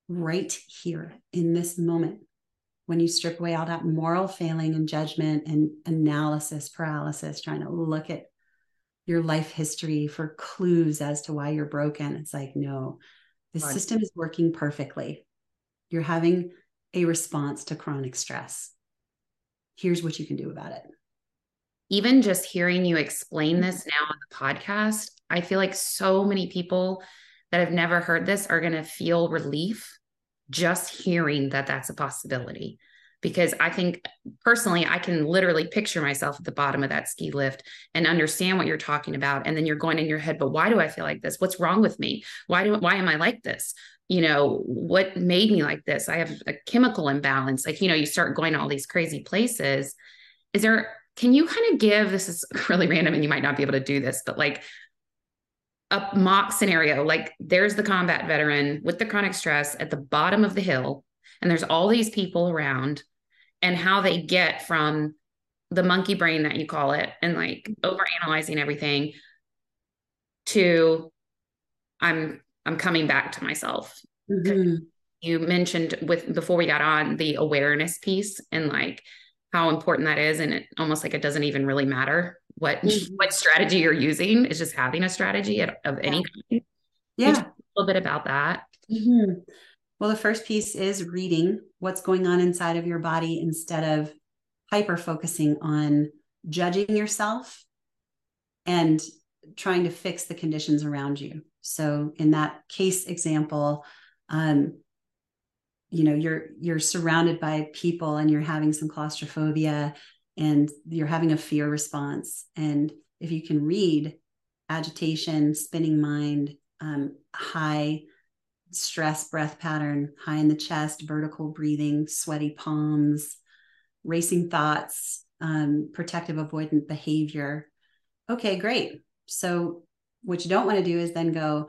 right here in this moment when you strip away all that moral failing and judgment and analysis paralysis, trying to look at your life history for clues as to why you're broken. It's like, no, the right. system is working perfectly. You're having a response to chronic stress here's what you can do about it. Even just hearing you explain this mm-hmm. now on the podcast, I feel like so many people that have never heard this are going to feel relief just hearing that that's a possibility. Because I think personally, I can literally picture myself at the bottom of that ski lift and understand what you're talking about. And then you're going in your head, but why do I feel like this? What's wrong with me? Why do why am I like this? you know, what made me like this? I have a chemical imbalance. Like, you know, you start going to all these crazy places. Is there, can you kind of give this is really random and you might not be able to do this, but like a mock scenario, like there's the combat veteran with the chronic stress at the bottom of the hill, and there's all these people around, and how they get from the monkey brain that you call it and like over analyzing everything to I'm I'm coming back to myself. Mm-hmm. You mentioned with before we got on the awareness piece and like how important that is, and it almost like it doesn't even really matter what mm-hmm. what strategy you're using. It's just having a strategy of, any kind. Yeah, a little bit about that. Mm-hmm. Well, the first piece is reading what's going on inside of your body instead of hyper focusing on judging yourself and trying to fix the conditions around you. So, in that case example, um, you know you're you're surrounded by people and you're having some claustrophobia and you're having a fear response. And if you can read agitation spinning mind um, high stress breath pattern high in the chest vertical breathing sweaty palms racing thoughts um, protective avoidant behavior. Okay great. So what you don't want to do is then go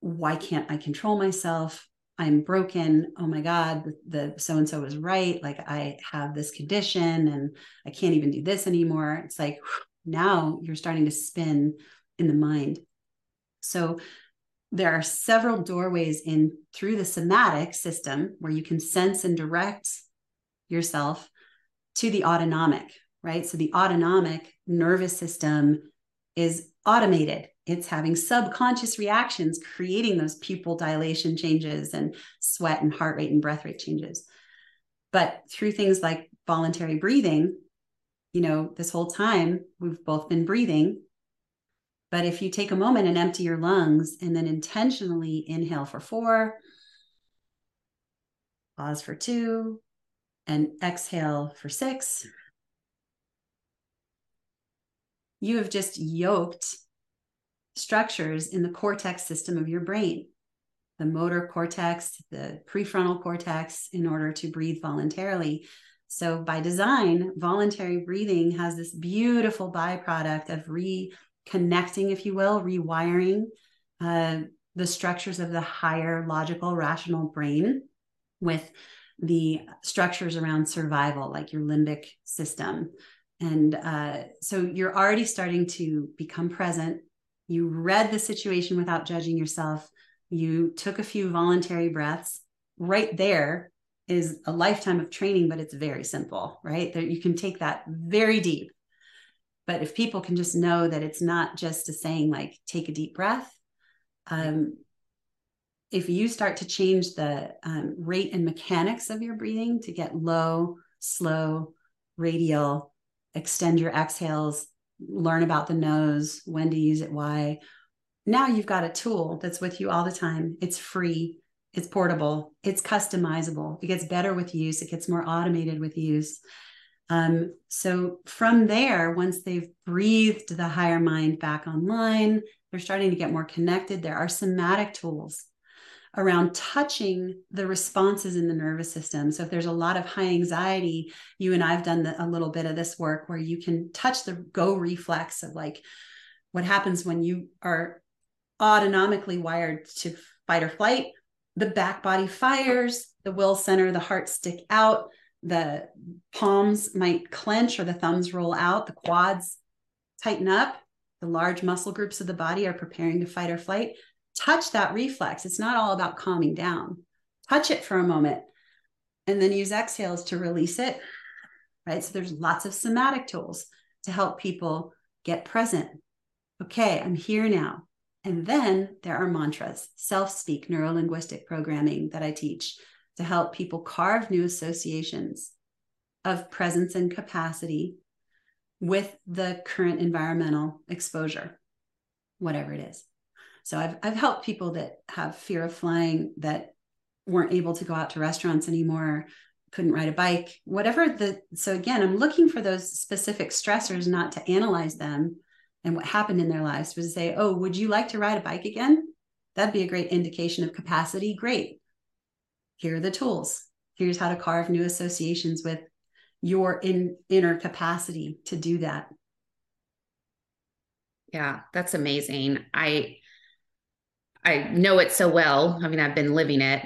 why can't i control myself I'm broken. Oh my God, the so and so was right. Like I have this condition and I can't even do this anymore. It's like now you're starting to spin in the mind. So there are several doorways in through the somatic system where you can sense and direct yourself to the autonomic, right? So the autonomic nervous system is automated it's having subconscious reactions creating those pupil dilation changes and sweat and heart rate and breath rate changes. But through things like voluntary breathing you know this whole time we've both been breathing. But if you take a moment and empty your lungs and then intentionally inhale for four pause for two and exhale for six you have just yoked structures in the cortex system of your brain the motor cortex, the prefrontal cortex, in order to breathe voluntarily. So, by design, voluntary breathing has this beautiful byproduct of reconnecting, if you will, rewiring uh, the structures of the higher logical, rational brain with the structures around survival, like your limbic system. And uh, so, you're already starting to become present you read the situation without judging yourself. You took a few voluntary breaths. Right there is a lifetime of training, but it's very simple, right? That you can take that very deep. But if people can just know that it's not just a saying like take a deep breath, um, if you start to change the um, rate and mechanics of your breathing to get low, slow, radial, extend your exhales, learn about the nose, when to use it, why. Now you've got a tool that's with you all the time. It's free, it's portable, it's customizable. It gets better with use, it gets more automated with use. Um, so from there, once they've breathed the higher mind back online, they're starting to get more connected. There are somatic tools around touching the responses in the nervous system. So if there's a lot of high anxiety, you and I've done the, a little bit of this work where you can touch the go reflex of like what happens when you are autonomically wired to fight or flight. The back body fires, the will center, the heart stick out, the palms might clench or the thumbs roll out, the quads tighten up. The large muscle groups of the body are preparing to fight or flight touch that reflex. It's not all about calming down. Touch it for a moment and then use exhales to release it. Right. So there's lots of somatic tools to help people get present. Okay, I'm here now. And then there are mantras, self speak, neuro linguistic programming that I teach to help people carve new associations of presence and capacity with the current environmental exposure, whatever it is. So I've I've helped people that have fear of flying that weren't able to go out to restaurants anymore, couldn't ride a bike, whatever the so again, I'm looking for those specific stressors not to analyze them and what happened in their lives was to say, "Oh, would you like to ride a bike again?" That'd be a great indication of capacity. Great. Here are the tools. Here's how to carve new associations with your in, inner capacity to do that. Yeah, that's amazing. I I know it so well. I mean, I've been living it.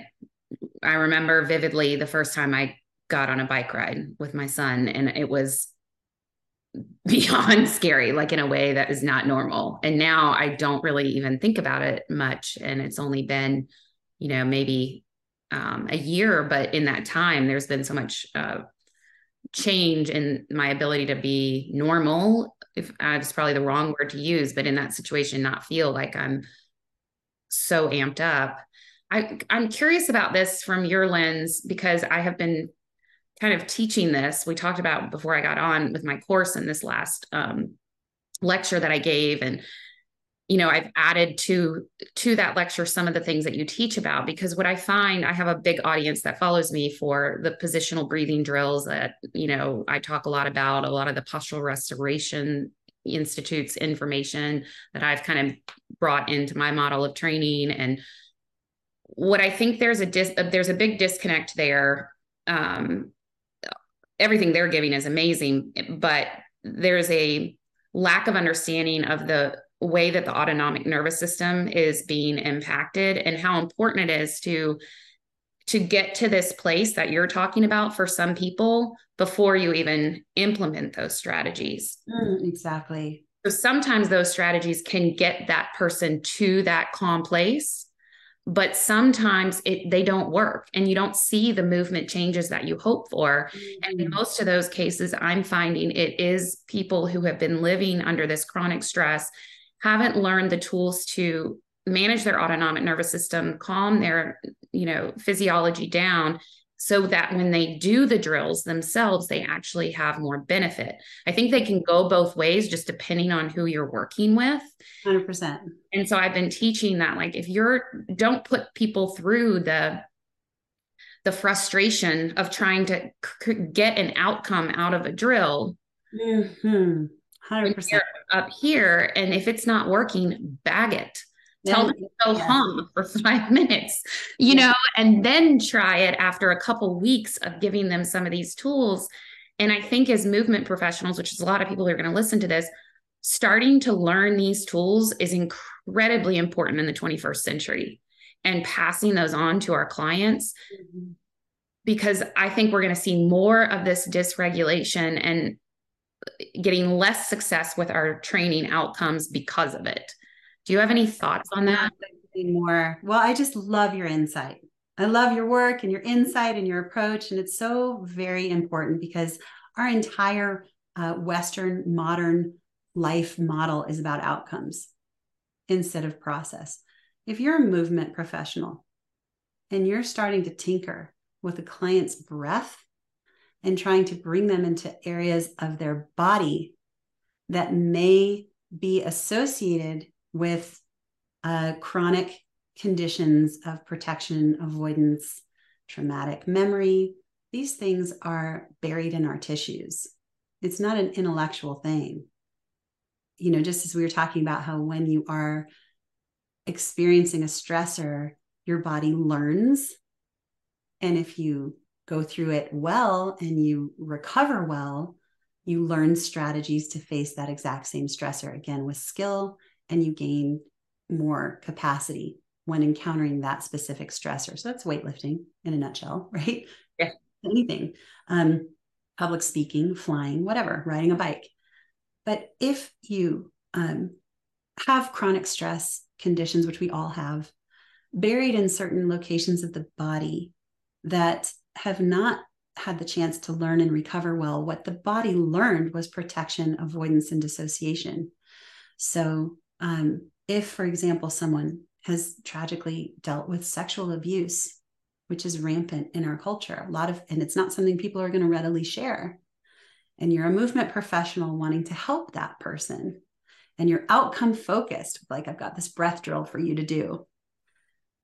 I remember vividly the first time I got on a bike ride with my son, and it was beyond scary, like in a way that is not normal. And now I don't really even think about it much. And it's only been, you know, maybe um, a year, but in that time, there's been so much uh, change in my ability to be normal. If uh, it's probably the wrong word to use, but in that situation, not feel like I'm so amped up. I, I'm curious about this from your lens because I have been kind of teaching this. We talked about before I got on with my course in this last um, lecture that I gave, and you know i've added to to that lecture some of the things that you teach about because what i find i have a big audience that follows me for the positional breathing drills that you know i talk a lot about a lot of the postural restoration institutes information that i've kind of brought into my model of training. And what i think there's a dis there's a big disconnect there. Um everything they're giving is amazing but there's a lack of understanding of the way that the autonomic nervous system is being impacted and how important it is to to get to this place that you're talking about for some people before you even implement those strategies. Mm, exactly. So sometimes those strategies can get that person to that calm place, but sometimes it they don't work and you don't see the movement changes that you hope for. Mm-hmm. And in mm-hmm. most of those cases I'm finding it is people who have been living under this chronic stress haven't learned the tools to manage their autonomic nervous system, calm their, you know, physiology down so that when they do the drills themselves, they actually have more benefit. I think they can go both ways just depending on who you're working with. 100%. And so I've been teaching that like if you're don't put people through the the frustration of trying to c- get an outcome out of a drill. Mm-hmm. 100%. Up here and if it's not working, bag it tell them to go yeah. hum for five minutes you know and then try it after a couple weeks of giving them some of these tools and i think as movement professionals which is a lot of people who are going to listen to this starting to learn these tools is incredibly important in the 21st century and passing those on to our clients mm-hmm. because i think we're going to see more of this dysregulation and getting less success with our training outcomes because of it do you have any thoughts on that? More. Well, I just love your insight. I love your work and your insight and your approach. And it's so very important because our entire uh, Western modern life model is about outcomes instead of process. If you're a movement professional and you're starting to tinker with a client's breath and trying to bring them into areas of their body that may be associated with uh, chronic conditions of protection, avoidance, traumatic memory. These things are buried in our tissues. It's not an intellectual thing. You know, just as we were talking about how when you are experiencing a stressor, your body learns. And if you go through it well and you recover well, you learn strategies to face that exact same stressor again with skill and you gain more capacity when encountering that specific stressor. So that's weightlifting in a nutshell, right? Yeah. Anything, um, public speaking, flying, whatever, riding a bike. But if you um, have chronic stress conditions, which we all have, buried in certain locations of the body that have not had the chance to learn and recover well, what the body learned was protection, avoidance, and dissociation. So um, if, for example, someone has tragically dealt with sexual abuse, which is rampant in our culture, a lot of, and it's not something people are going to readily share. And you're a movement professional wanting to help that person, and you're outcome focused, like I've got this breath drill for you to do.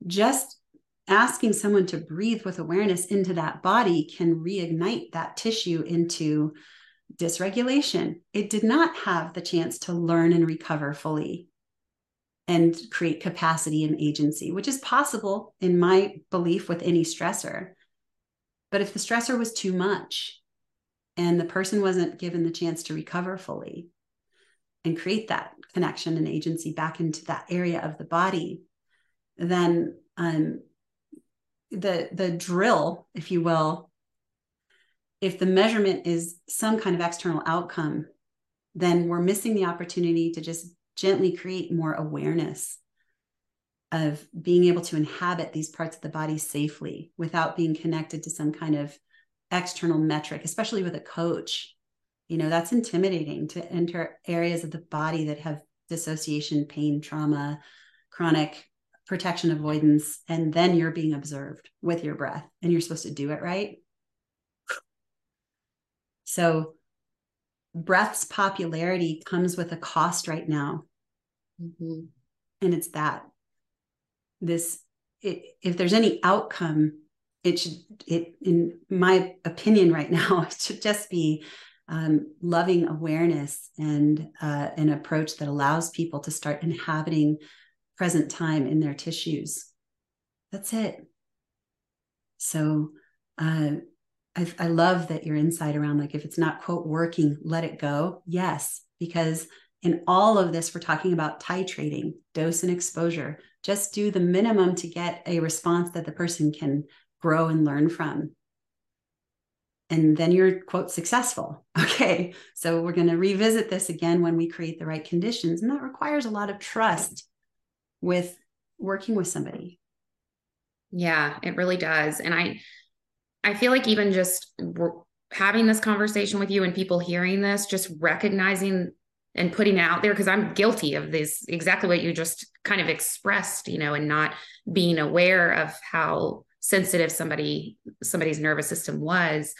Just asking someone to breathe with awareness into that body can reignite that tissue into dysregulation. It did not have the chance to learn and recover fully and create capacity and agency, which is possible in my belief with any stressor. But if the stressor was too much and the person wasn't given the chance to recover fully and create that connection and agency back into that area of the body, then um, the the drill, if you will, if the measurement is some kind of external outcome, then we're missing the opportunity to just gently create more awareness of being able to inhabit these parts of the body safely without being connected to some kind of external metric, especially with a coach. You know, that's intimidating to enter areas of the body that have dissociation, pain, trauma, chronic protection avoidance, and then you're being observed with your breath and you're supposed to do it right. So, breath's popularity comes with a cost right now. Mm-hmm. And it's that this, it, if there's any outcome, it should, it, in my opinion right now, it should just be um, loving awareness and uh, an approach that allows people to start inhabiting present time in their tissues. That's it. So uh, I, I love that your insight around like if it's not quote working, let it go. Yes, because in all of this, we're talking about titrating dose and exposure. Just do the minimum to get a response that the person can grow and learn from. And then you're quote successful. Okay so we're going to revisit this again when we create the right conditions and that requires a lot of trust with working with somebody. Yeah it really does. And i i feel like even just having this conversation with you and people hearing this just recognizing and putting it out there because i'm guilty of this exactly what you just kind of expressed you know and not being aware of how sensitive somebody somebody's nervous system was.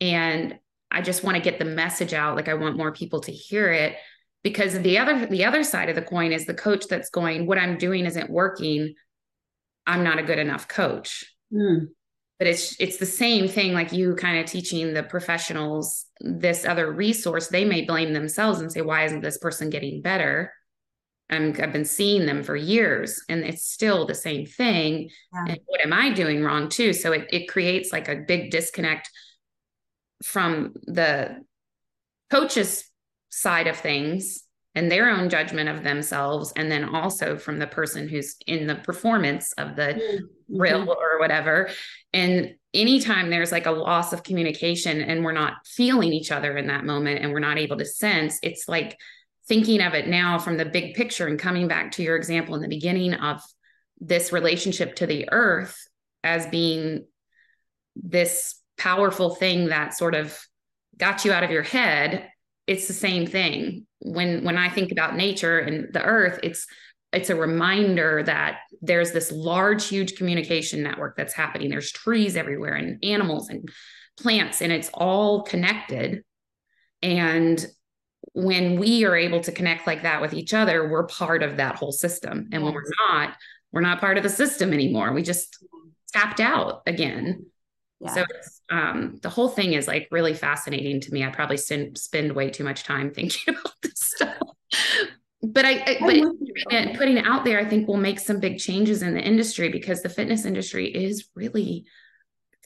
And i just want to get the message out like i want more people to hear it because the other the other side of the coin is the coach that's going what i'm doing isn't working. I'm not a good enough coach. Mm. But it's it's the same thing like you kind of teaching the professionals this other resource they may blame themselves and say why isn't this person getting better? And i've been seeing them for years and it's still the same thing. Yeah. and what am i doing wrong too? So it, it creates like a big disconnect from the coach's side of things and their own judgment of themselves and then also from the person who's in the performance of the mm-hmm. or whatever and anytime there's like a loss of communication and we're not feeling each other in that moment and we're not able to sense it's like thinking of it now from the big picture and coming back to your example in the beginning of this relationship to the earth as being this powerful thing that sort of got you out of your head it's the same thing. When when i think about nature and the earth it's it's a reminder that there's this large huge communication network that's happening. There's trees everywhere and animals and plants and it's all connected. And when we are able to connect like that with each other we're part of that whole system. And when we're not we're not part of the system anymore. We just tapped out again yeah. So um, the whole thing is like really fascinating to me. I probably spend, spend way too much time thinking about this stuff. But I, I but putting it out there, I think will make some big changes in the industry because the fitness industry is really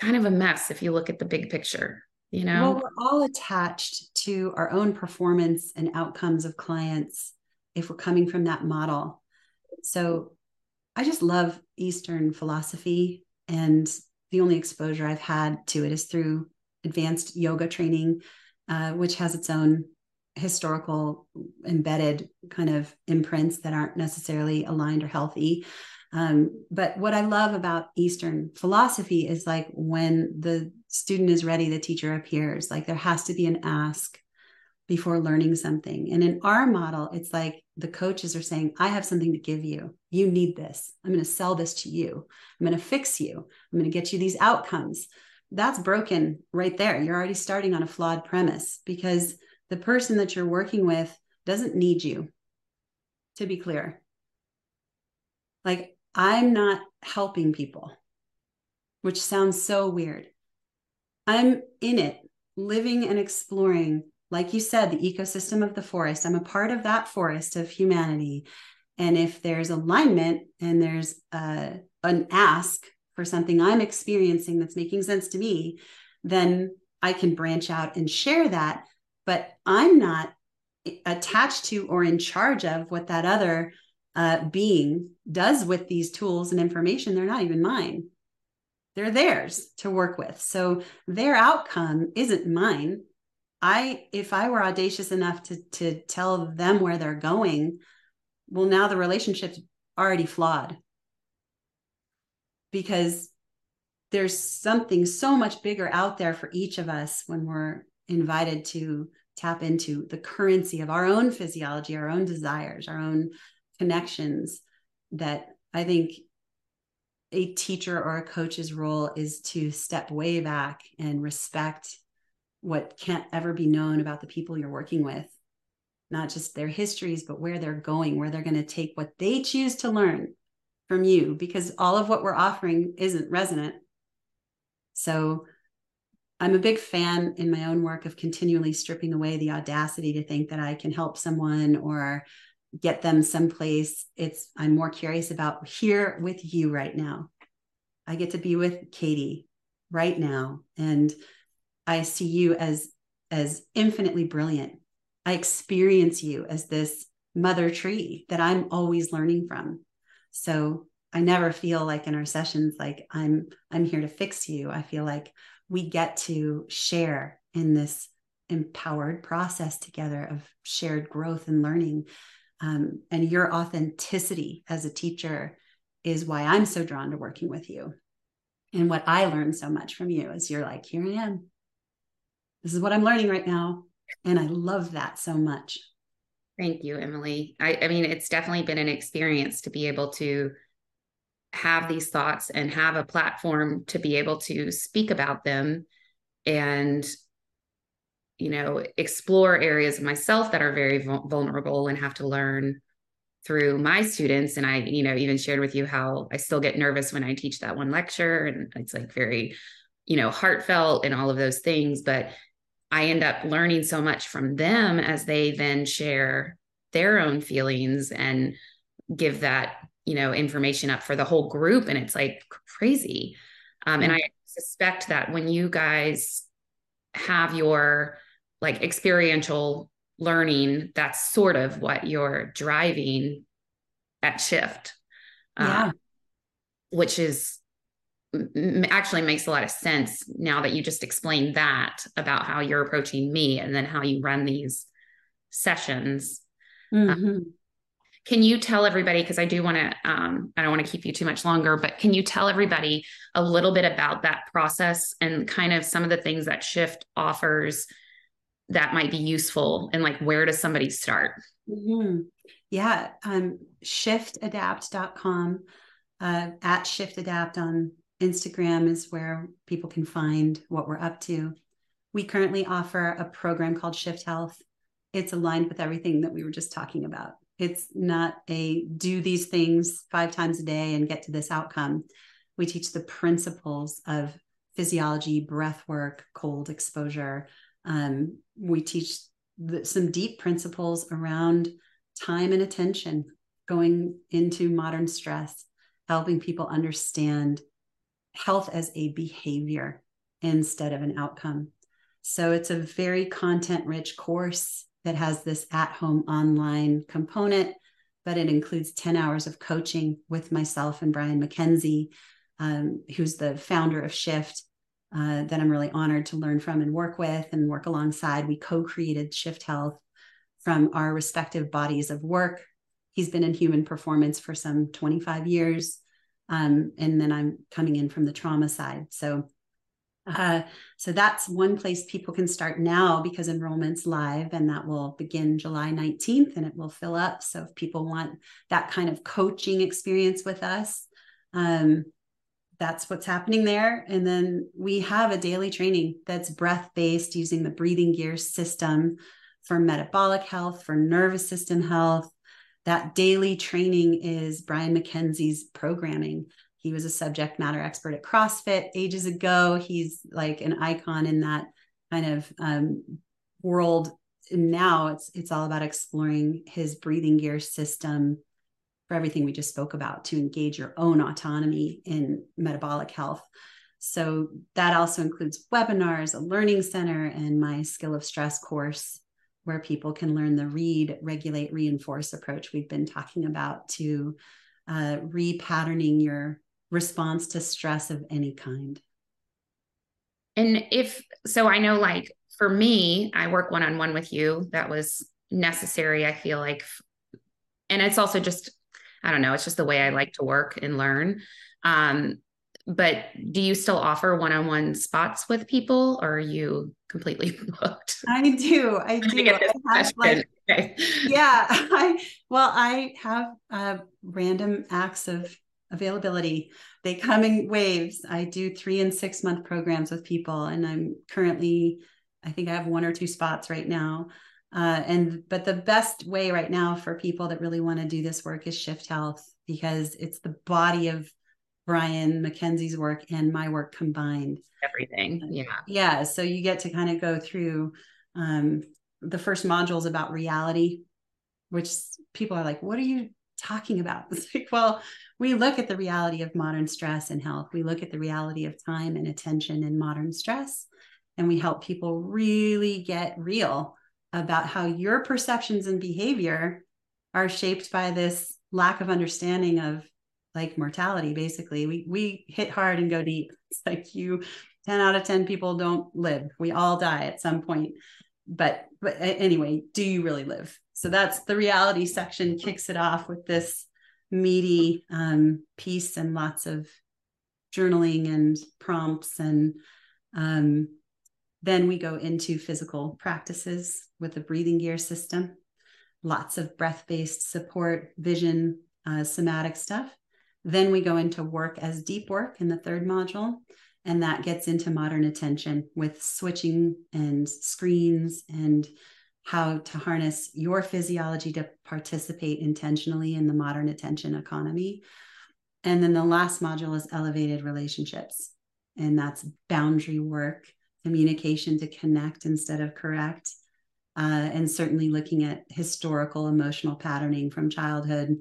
kind of a mess if you look at the big picture. You know, well, we're all attached to our own performance and outcomes of clients if we're coming from that model. So I just love Eastern philosophy and the only exposure I've had to it is through advanced yoga training, uh, which has its own historical embedded kind of imprints that aren't necessarily aligned or healthy. Um, but what I love about Eastern philosophy is like when the student is ready, the teacher appears. Like there has to be an ask before learning something. And in our model, it's like the coaches are saying, I have something to give you. You need this. I'm going to sell this to you. I'm going to fix you. I'm going to get you these outcomes. That's broken right there. You're already starting on a flawed premise because the person that you're working with doesn't need you, to be clear. Like, I'm not helping people, which sounds so weird. I'm in it, living and exploring like you said, the ecosystem of the forest. I'm a part of that forest of humanity. And if there's alignment and there's uh, an ask for something I'm experiencing that's making sense to me, then I can branch out and share that. But I'm not attached to or in charge of what that other uh, being does with these tools and information. They're not even mine. They're theirs to work with. So their outcome isn't mine. I if I were audacious enough to to tell them where they're going, well now the relationship's already flawed. Because there's something so much bigger out there for each of us when we're invited to tap into the currency of our own physiology, our own desires, our own connections that I think a teacher or a coach's role is to step way back and respect what can't ever be known about the people you're working with not just their histories, but where they're going, where they're going to take what they choose to learn from you, because all of what we're offering isn't resonant. So I'm a big fan in my own work of continually stripping away the audacity to think that I can help someone or get them someplace. It's I'm more curious about here with you right now. I get to be with Katie right now and I see you as as infinitely brilliant. I experience you as this mother tree that I'm always learning from. So I never feel like in our sessions like I'm I'm here to fix you. I feel like we get to share in this empowered process together of shared growth and learning. Um, and your authenticity as a teacher is why I'm so drawn to working with you. And what I learned so much from you is you're like, here I am. This is what I'm learning right now. And I love that so much. Thank you, Emily. I, I mean, it's definitely been an experience to be able to have these thoughts and have a platform to be able to speak about them and you know explore areas of myself that are very vulnerable and have to learn through my students and i you know even shared with you how i still get nervous when i teach that one lecture and it's like very you know heartfelt and all of those things but i end up learning so much from them as they then share their own feelings and give that you know information up for the whole group. And it's like crazy. Um, and i suspect that when you guys have your like experiential learning that's sort of what you're driving at shift. Uh, yeah. Which is actually makes a lot of sense now that you just explained that about how you're approaching me and then how you run these sessions mm-hmm. um, can you tell everybody because i do want to um, i don't want to keep you too much longer but can you tell everybody a little bit about that process and kind of some of the things that shift offers that might be useful and like where does somebody start mm-hmm. yeah um, shiftadapt.com uh, at shiftadapt on instagram is where people can find what we're up to. We currently offer a program called shift health. It's aligned with everything that we were just talking about. It's not a do these things five times a day and get to this outcome. We teach the principles of physiology breath work cold exposure. Um, we teach the, some deep principles around time and attention going into modern stress, helping people understand health as a behavior instead of an outcome. So it's a very content rich course that has this at home online component, but it includes 10 hours of coaching with myself and Brian Mackenzie, um, who's the founder of Shift uh, that I'm really honored to learn from and work with and work alongside. We co created Shift Health from our respective bodies of work. He's been in human performance for some 25 years. Um, and then I'm coming in from the trauma side. So, uh, so that's one place people can start now because enrollment's live and that will begin July 19th and it will fill up. So if people want that kind of coaching experience with us, um, that's what's happening there. And then we have a daily training that's breath based using the breathing gear system for metabolic health, for nervous system health. That daily training is Brian Mackenzie's programming. He was a subject matter expert at CrossFit ages ago. He's like an icon in that kind of um, world. And now it's it's all about exploring his breathing gear system for everything we just spoke about to engage your own autonomy in metabolic health. So that also includes webinars, a learning center, and my skill of stress course, where people can learn the read, regulate, reinforce approach we've been talking about to uh, repatterning your response to stress of any kind. And if so, I know like for me, I work one on one with you. That was necessary, I feel like. And it's also just I don't know, it's just the way I like to work and learn. Um, but do you still offer one-on-one spots with people or are you completely booked? I do. I do. I have, like, okay. Yeah. I well, I have uh, random acts of availability. They come in waves. I do three and six month programs with people, and I'm currently, I think I have one or two spots right now. Uh, and but the best way right now for people that really want to do this work is Shift Health because it's the body of Brian Mackenzie's work and my work combined. Everything. Yeah. Yeah. So you get to kind of go through um, the first module is about reality, which people are like, what are you talking about? It's like, well, we look at the reality of modern stress and health. We look at the reality of time and attention in modern stress. And we help people really get real about how your perceptions and behavior are shaped by this lack of understanding of like mortality basically. We we hit hard and go deep. It's like you 10 out of 10 people don't live. We all die at some point. But but anyway do you really live? So that's the reality section kicks it off with this meaty um, piece and lots of journaling and prompts and um, then we go into physical practices with the breathing gear system. Lots of breath based support vision uh, somatic stuff then we go into work as deep work in the third module, and that gets into modern attention with switching and screens and how to harness your physiology to participate intentionally in the modern attention economy. And then the last module is elevated relationships, and that's boundary work, communication to connect instead of correct. Uh, and certainly looking at historical emotional patterning from childhood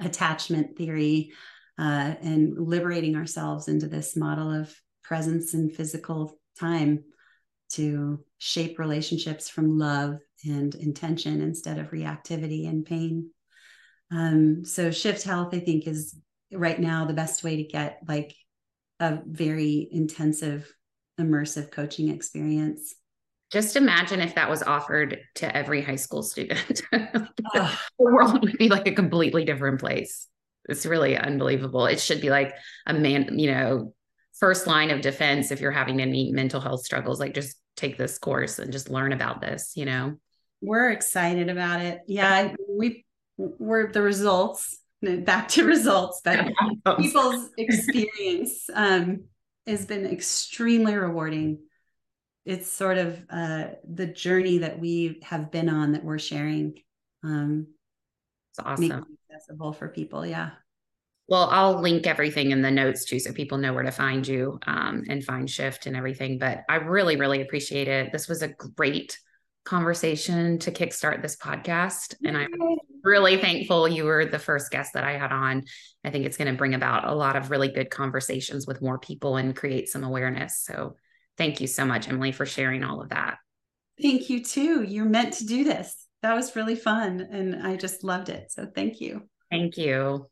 attachment theory uh, and liberating ourselves into this model of presence and physical time to shape relationships from love and intention instead of reactivity and pain. Um, so shift health, I think, is right now the best way to get like a very intensive, immersive coaching experience. Just imagine if that was offered to every high school student. the world would be like a completely different place. It's really unbelievable. It should be like a man, you know, first line of defense if you're having any mental health struggles, like just take this course and just learn about this, you know. We're excited about it. Yeah, we we're the results back to results, but people's experience um, has been extremely rewarding it's sort of uh, the journey that we have been on that we're sharing. Um, it's awesome. accessible for people. Yeah. Well, I'll link everything in the notes too, so people know where to find you um, and find Shift and everything. But I really, really appreciate it. This was a great conversation to kickstart this podcast. And I'm really thankful you were the first guest that I had on. I think it's going to bring about a lot of really good conversations with more people and create some awareness. So thank you so much, Emily, for sharing all of that. Thank you too. You're meant to do this. That was really fun. And I just loved it. So thank you. Thank you.